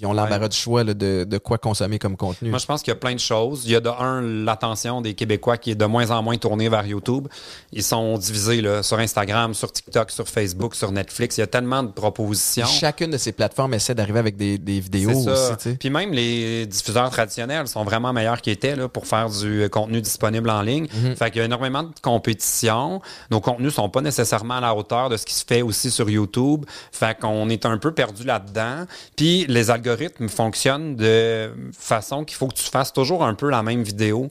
ils ont l'embarras Ouais. du choix là, de, de quoi consommer comme contenu. Moi, je pense qu'il y a plein de choses. Il y a de un, l'attention des Québécois qui est de moins en moins tournée vers YouTube. Ils sont divisés là, sur Instagram, sur TikTok, sur Facebook, sur Netflix. Il y a tellement de propositions. Chacune de ces plateformes essaie d'arriver avec des, des vidéos aussi. Puis même les diffuseurs traditionnels sont vraiment meilleurs qu'ils étaient là, pour faire du contenu disponible en ligne. Mhm. Fait qu'il y a énormément de compétition. Nos contenus sont pas nécessairement à la hauteur de ce qui se fait aussi sur YouTube. Fait qu'on est un peu perdu là-dedans. Puis les algorithmes fonctionnent de façon qu'il faut que tu fasses toujours un peu la même vidéo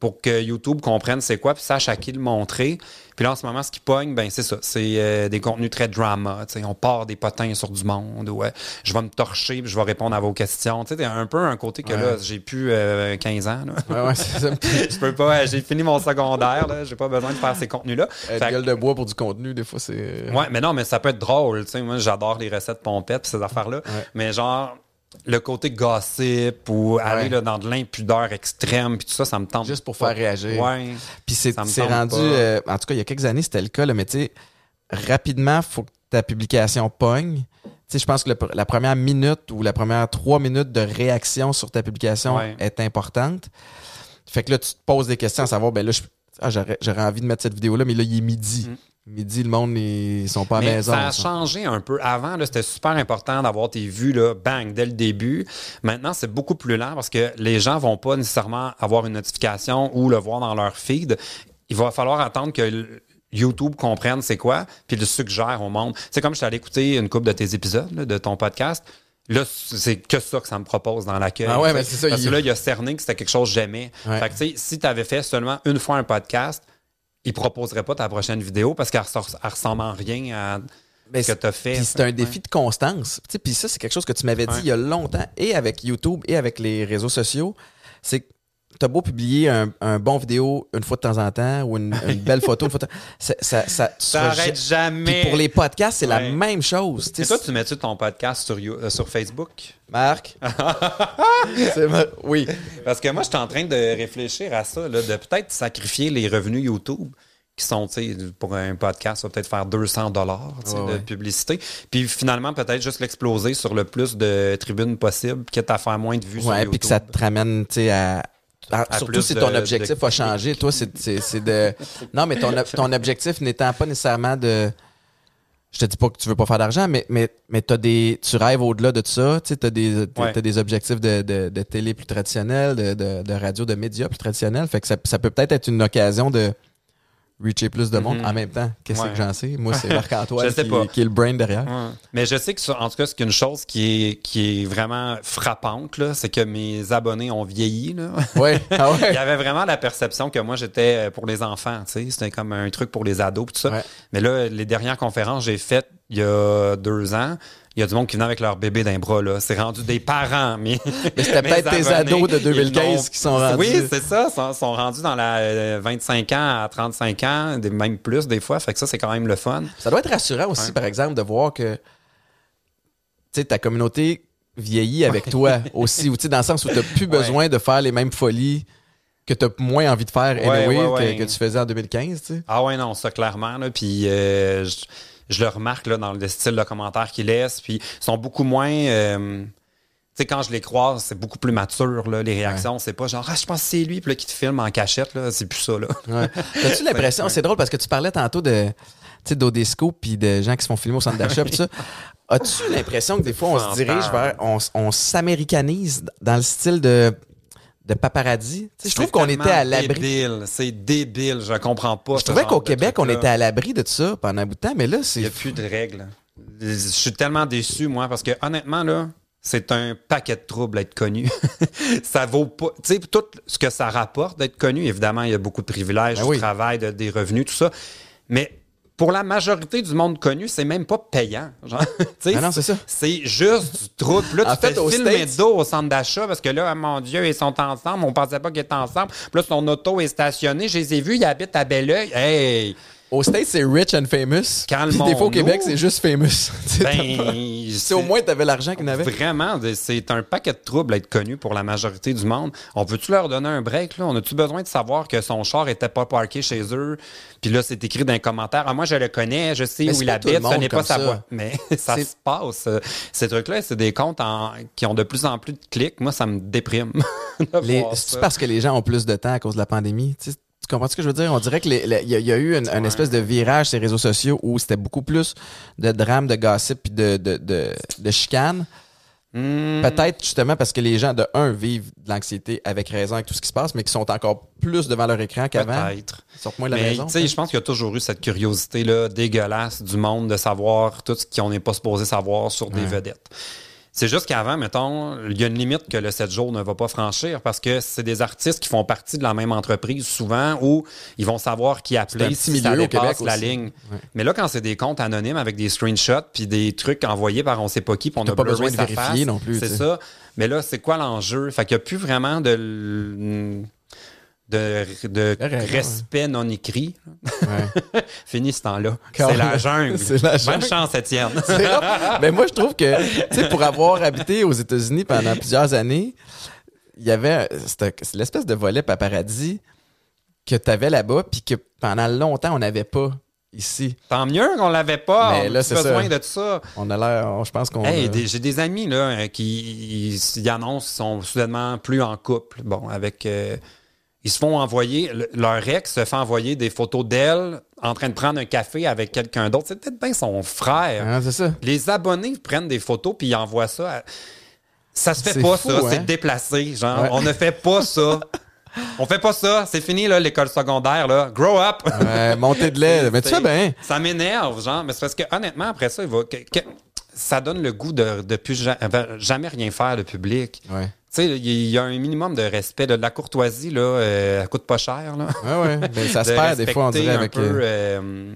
pour que YouTube comprenne c'est quoi puis sache à qui le montrer. Puis là, en ce moment, ce qui pogne, ben c'est ça. C'est euh, des contenus très drama. On part des potins sur du monde. Ouais. Je vais me torcher puis je vais répondre à vos questions. T'as un peu un côté que Ouais. là, j'ai plus euh, 15 ans. Là. Ouais, ouais, c'est ça. je peux pas. J'ai fini mon secondaire. Là. J'ai pas besoin de faire ces contenus-là. Être Fait gueule de bois pour du contenu, des fois, c'est. Ouais, mais non, mais ça peut être drôle. Tu sais, moi, j'adore les recettes pompettes ces affaires-là. Mais genre, le côté gossip ou aller là, dans de l'impudeur extrême puis tout ça, ça me tente. Juste pour pas. faire réagir. Ouais. Puis c'est rendu. euh, en tout cas, il y a quelques années, c'était le cas, là, mais tu sais, rapidement, il faut que ta publication pogne. Tu sais, je pense que le- la première minute ou la première trois minutes de réaction sur ta publication Ouais. est importante. Fait que là, tu te poses des questions à savoir, ben là, ah, j'aurais j'aurais envie de mettre cette vidéo-là, mais là, il est midi. Midi, le monde, ils sont pas à la maison. ça a ça. changé un peu. Avant, c'était super important d'avoir tes vues, là, bang, dès le début. Maintenant, c'est beaucoup plus lent parce que les gens vont pas nécessairement avoir une notification ou le voir dans leur feed. Il va falloir attendre que YouTube comprenne c'est quoi, puis le suggère au monde. C'est comme je suis allé écouter une couple de tes épisodes, là, de ton podcast. Là, c'est que ça que ça me propose dans l'accueil. Ah ouais, mais c'est ça, Parce il- que là, il a cerné que c'était quelque chose que j'aimais. Ouais. Fait que, tu sais, si tu avais fait seulement une fois un podcast, il proposerait pas ta prochaine vidéo parce qu'elle ressemble en rien à Ben, ce que tu as fait. C'est un défi de constance. Puis ça, c'est quelque chose que tu m'avais dit il y a longtemps, et avec YouTube et avec les réseaux sociaux. C'est que tu as beau publier un, un bon vidéo une fois de temps en temps ou une, une belle photo une fois de temps. Ça, ça, arrête jamais. Puis pour les podcasts, c'est la même chose. Et toi, tu mets-tu ton podcast sur, You- euh, sur Facebook? Marc? Ma- Oui. Parce que moi, je suis en train de réfléchir à ça, là, de peut-être sacrifier les revenus YouTube qui sont, tu sais, pour un podcast, ça va peut-être faire 200 dollars Ouais, de ouais. publicité. Puis finalement, peut-être juste l'exploser sur le plus de tribunes possible, quitte à faire moins de vues sur Ouais, YouTube. puis que ça te ramène, tu sais, à. À surtout si de- ton objectif de- a changé. Toi, c'est- c'est c'est de. Non, mais ton, ton objectif n'étant pas nécessairement de. Je te dis pas que tu veux pas faire d'argent, mais, mais, mais t'as des, tu rêves au-delà de ça. Tu as des, t'as- Ouais. t'as des objectifs de, de, de télé plus traditionnels, de, de, de radio, de médias plus traditionnels. Fait que ça, ça peut peut-être être une occasion de reacher plus de monde Mhm. en même temps. Qu'est-ce Ouais. que j'en sais? Moi, c'est Marc-Antoine qui, est le brain derrière. Ouais. Mais je sais que, en tout cas, c'est qu'une chose qui est, qui est vraiment frappante, c'est que mes abonnés ont vieilli. Là. Ouais. Ah Il y avait vraiment la perception que moi, j'étais euh, pour les enfants. C'était comme un truc pour les ados. Tout ça. Mais là, les dernières conférences que j'ai faites il y a deux ans, Il y a du monde qui vient avec leur bébé d'un bras, là. C'est rendu des parents, mais. Mais c'était peut-être tes ados de 2015 qui sont rendus. Oui, c'est ça. Sont, sont rendus dans la euh, 25 ans à 35 ans, des, même plus des fois. Fait que ça, c'est quand même le fun. Ça doit être rassurant aussi, par exemple, de voir que ta communauté vieillit avec toi aussi, ou dans le sens où tu n'as plus besoin de faire les mêmes folies que tu as moins envie de faire anyway. Que, que tu faisais en 2015, tu sais. Ah ouais, non, ça, clairement. Là. Puis euh, je, le remarque là, dans le style de commentaires qu'ils laissent. Puis ils sont beaucoup moins. euh, tu sais, quand je les croise, c'est beaucoup plus mature, là, les réactions. C'est pas genre, ah, je pense que c'est lui, puis là, qui te filme en cachette, là. C'est plus ça, là. Ouais. T'as-tu l'impression, c'est drôle parce que tu parlais tantôt de, tu sais, d'Odesco puis de gens qui se font filmer au centre d'achat pis tout ça. As-tu l'impression que des fois on se dirige vers, on s'américanise dans le style de, de paparazzi? Je trouve C'est qu'on était à l'abri. débile. C'est débile. Je comprends pas. Je trouvais qu'au Québec, on était à l'abri de tout ça pendant un bout de temps, mais là, Il n'y c'est. a plus de règles. Je suis tellement déçu, moi, parce que honnêtement, là, c'est un paquet de troubles être connu. ça vaut pas. Tu sais, tout ce que ça rapporte d'être connu, évidemment, il y a beaucoup de privilèges, Ben du oui. travail, de- des revenus, tout ça. Mais pour la majorité du monde connu, c'est même pas payant. Genre, tu sais, Ah non, c'est ça. C'est juste du. Puis Là, tu fais filmer States- de dos au centre d'achat parce que là, ah, mon Dieu, ils sont ensemble. On pensait pas qu'ils étaient ensemble. Puis là, son auto est stationné. Je les ai vus, ils habitent à Belleuil. Hey! Au States, c'est rich and famous. Calmons-nous. des fois, au Québec, c'est juste famous. Tu Ben, si au moins t'avais l'argent qu'il avait. Vraiment, c'est un paquet de troubles être connu pour la majorité du monde. On peut-tu leur donner un break? Là? On a-tu besoin de savoir que son char était pas parqué chez eux? Puis là, c'est écrit dans les commentaires. Ah, moi, je le connais, je sais Mais où c'est il habite, ce n'est pas sa voix. Mais ça C'est- se passe. Ces trucs-là, c'est des comptes en- qui ont de plus en plus de clics. Moi, ça me déprime. Les- C'est parce que les gens ont plus de temps à cause de la pandémie? Tu, tu comprends ce que je veux dire? On dirait qu'il y, y a eu une, une espèce de virage sur les réseaux sociaux où c'était beaucoup plus de drames, de gossip puis de, de, de, de chicanes. Hmm. Peut-être justement parce que les gens, de un, vivent de l'anxiété avec raison avec tout ce qui se passe, mais qui sont encore plus devant leur écran qu'avant. Peut-être. De la Mais sais, je pense qu'il y a toujours eu cette curiosité là dégueulasse du monde de savoir tout ce qu'on n'est pas supposé savoir sur des vedettes. C'est juste qu'avant, mettons, il y a une limite que le 7 jours ne va pas franchir parce que c'est des artistes qui font partie de la même entreprise souvent où ils vont savoir qui un appeler petit si ça au la aussi. ligne. Mais là, quand c'est des comptes anonymes avec des screenshots puis des trucs envoyés par on sait pas qui, puis on T'as a pas besoin de vérifier face, non plus, C'est ça. Mais là, c'est quoi l'enjeu? Fait qu'il n'y a plus vraiment de... de, de ouais. respect non écrit. Ouais. Fini ce temps-là. C'est la jungle. C'est la Bonne chance, Étienne. Mais moi, je trouve que, tu sais, pour avoir habité aux États-Unis pendant plusieurs années, il y avait l'espèce de volet paparazzi que tu avais là-bas, puis que pendant longtemps, on n'avait pas ici. Tant mieux qu'on l'avait pas. Mais on là, a c'est besoin ça. de ça. On a l'air, je pense qu'on. Hey, a- j'ai des amis là, qui ils, ils annoncent qu'ils sont soudainement plus en couple. Bon, avec. euh, ils se font envoyer. le- leur ex se fait envoyer des photos d'elle en train de prendre un café avec quelqu'un d'autre. C'est peut-être bien son frère. Hein, c'est ça. Les abonnés prennent des photos puis ils envoient ça. à- Ça se fait pas, fou, ça. hein? C'est déplacé. Genre, Ouais. on ne fait pas ça. on fait pas ça. C'est fini, là, l'école secondaire, là. Grow up! Ouais, montée de lait. Mais tu sais bien. Ça m'énerve, genre. Mais c'est parce que, honnêtement, après ça, il va, que- que- ça donne le goût de, de plus ja- jamais rien faire de public. Ouais. Tu sais, il y a un minimum de respect, de, de la courtoisie, là. euh, elle coûte pas cher, là. Ouais, ouais. Mais ça se De perd des fois, on dirait, avec. peu, euh,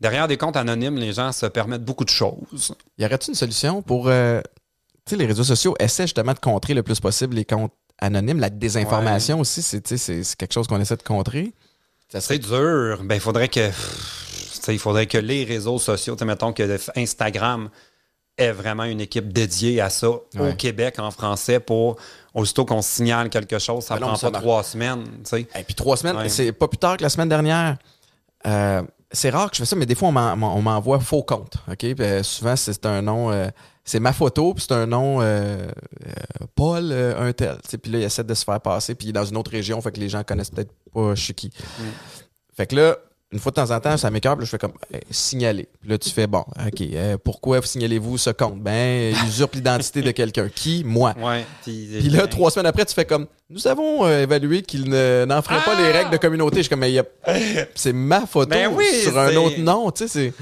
derrière des comptes anonymes, les gens se permettent beaucoup de choses. Y aurait-il une solution pour. euh, tu sais, les réseaux sociaux essaient justement de contrer le plus possible les comptes anonymes. La désinformation aussi, c'est c'est- quelque chose qu'on essaie de contrer? Ça serait dur. Ben, il faudrait que. Il faudrait que les réseaux sociaux, mettons que Instagram ait vraiment une équipe dédiée à ça au. Québec en français pour aussitôt qu'on signale quelque chose, ça Ben prend pas trois semaines. tu sais. Et puis trois semaines, Ouais. c'est pas plus tard que la semaine dernière. Euh, c'est rare que je fais ça, mais des fois, on m'en- on m'envoie faux compte. OK? Puis, euh, souvent, c'est un nom. euh, c'est ma photo, puis c'est un nom Paul un tel. Tu sais, Puis là, il essaie de se faire passer, puis il est dans une autre région, fait que les gens connaissent peut-être pas je suis qui. Fait que là, une fois de temps en temps, ça m'écœure, puis là, je fais comme hey, signaler. Puis là, tu fais bon, OK, euh, pourquoi signalez-vous ce compte? Ben, il usurpe l'identité de quelqu'un. Qui? Moi. Ouais. Puis, Puis là, trois semaines après, tu fais comme nous avons euh, évalué qu'il ne- n'enfreint pas les règles de communauté. Je suis comme mais il y a- c'est ma photo Ben oui, sur un autre nom, tu sais, c'est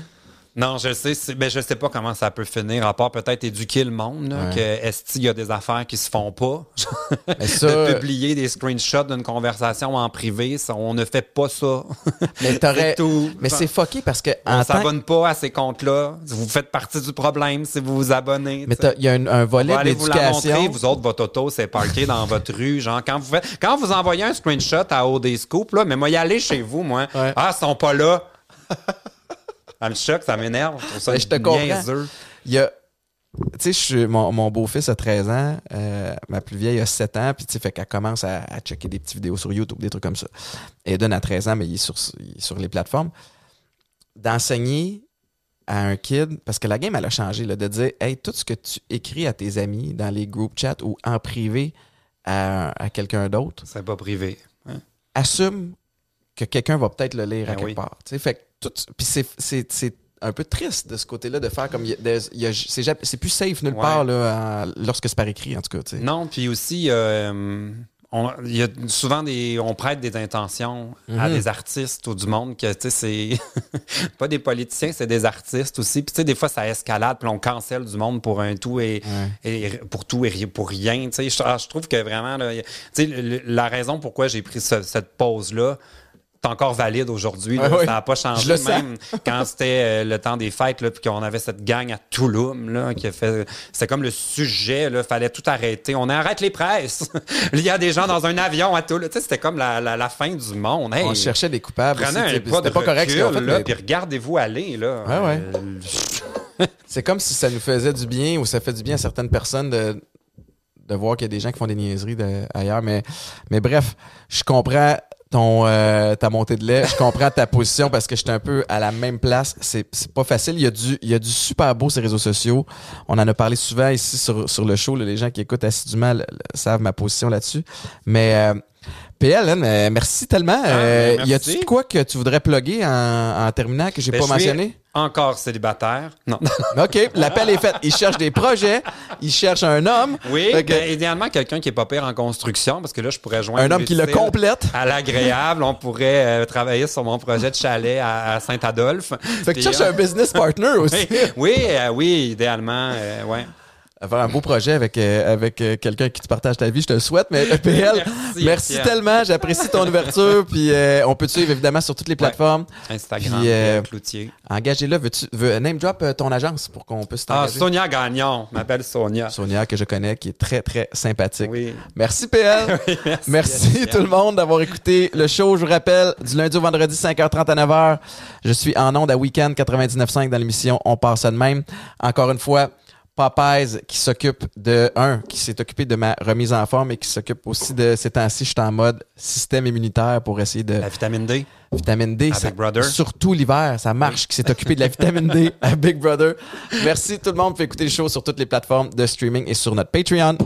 Non, je sais, c'est- ben, je sais pas comment ça peut finir, à part peut-être éduquer le monde, là, Ouais. que est-ce qu'il y a des affaires qui se font pas? Mais ça, de publier des screenshots d'une conversation en privé, ça, on ne fait pas ça. mais t'aurais-. Mais c'est fucké parce que on s'abonne pas à ces comptes-là. Vous faites partie du problème si vous vous abonnez. mais il y a un, un volet aller vous la montrer, d'éducation. vous autres, votre auto, c'est parqué dans votre rue. Genre, quand vous faites, quand vous envoyez un screenshot à OD Scoop, là, mais moi, y aller chez vous, moi. Ouais. Ah, ils sont pas là. Ça me choque, ça m'énerve. Je ça Mais je te comprends. Il y a. Tu sais, je suis- mon, mon beau-fils a 13 ans, euh, ma plus vieille a 7 ans, puis tu sais, fait qu'elle commence à, à checker des petites vidéos sur YouTube, des trucs comme ça. Et donne à 13 ans, mais il est sur, il est sur les plateformes. D'enseigner à un kid, parce que la game, elle a changé, là, de dire, hey, tout ce que tu écris à tes amis dans les group chats ou en privé à, à quelqu'un d'autre, C'est pas privé. hein? assume que quelqu'un va peut-être le lire à Ben quelque oui. part. Fait tout, puis c'est, un peu triste de ce côté-là de faire comme c'est, plus safe nulle Ouais. part là, lorsque c'est par écrit en tout cas. Non, puis aussi, euh, on, y a souvent des, on prête des intentions à Mhm. des artistes ou du monde que, tu sais, c'est pas des politiciens, c'est des artistes aussi. Puis, tu sais, des fois, ça escalade, puis on cancelle du monde pour un tout et, et pour tout et pour rien. Je, ah, je trouve que vraiment, là, le- la raison pourquoi j'ai pris ce- cette pause-là, c'est encore valide aujourd'hui. ouais. Ça n'a pas changé. Même quand c'était euh, le temps des fêtes, là, puis qu'on avait cette gang à Touloum, là, qui a fait. C'était comme le sujet, là, fallait tout arrêter. On arrête les presses. Il y a des gens dans un avion à Touloum. C'était comme la, la- la fin du monde. Hey, On cherchait des coupables. Prenez pas de pas correct fait, là, mais puis regardez-vous aller. Là. Ouais. Euh, c'est comme si ça nous faisait du bien ou ça fait du bien à certaines personnes de, de voir qu'il y a des gens qui font des niaiseries de- ailleurs. Mais, mais bref, je comprends ton, euh, ta montée de lait, je comprends ta position parce que j'étais un peu à la même place. C'est, c'est pas facile. Il y, a du, il y a du super beau ces réseaux sociaux. On en a parlé souvent ici sur, sur le show. là. les gens qui écoutent assidûment le- le- savent ma position là-dessus. Mais euh, PL, hein, euh, merci tellement. Euh, ben, y a-tu quoi que tu voudrais plugger en, en terminant que j'ai ben, pas mentionné? Encore célibataire. Non. OK, l'appel est fait. Il cherche des projets, il cherche un homme. Oui, que- ben, idéalement, quelqu'un qui est pas pire en construction, parce que là, je pourrais joindre. un homme qui le complète. À l'agréable, on pourrait euh, travailler sur mon projet de chalet à, à Saint-Adolphe. Fait que tu cherches un business partner aussi. Oui, oui, euh, oui, idéalement, euh, ouais. Avoir un beau projet avec, euh, avec euh, quelqu'un qui te partage ta vie, je te le souhaite. Mais euh, PL, merci, tellement. J'apprécie ton ouverture. Puis euh, on peut te suivre évidemment sur toutes les plateformes. Instagram, Puis, euh, Pierre Cloutier. Engagez-le. Veux-tu veux, name drop euh, ton agence pour qu'on puisse Ah, t'engager? Sonia Gagnon, je m'appelle Sonia. Sonia, que je connais, qui est très, très sympathique. Oui. Merci PL. Oui, merci. Tout le monde d'avoir écouté le show. Je vous rappelle, du lundi au vendredi, 5h30 à 9h. Je suis en onde à Weekend 99.5 dans l'émission On passe ça de même. Encore une fois, Popeyes qui s'occupe de, un, qui s'est occupé de ma remise en forme et qui s'occupe aussi de ces temps-ci, je suis en mode système immunitaire pour essayer de La vitamine D? vitamine D. Ça- Big Brother? Surtout l'hiver, ça marche, qui s'est occupé de la vitamine D à Big Brother. Merci tout le monde. Pouvez écouter le show sur toutes les plateformes de streaming et sur notre Patreon.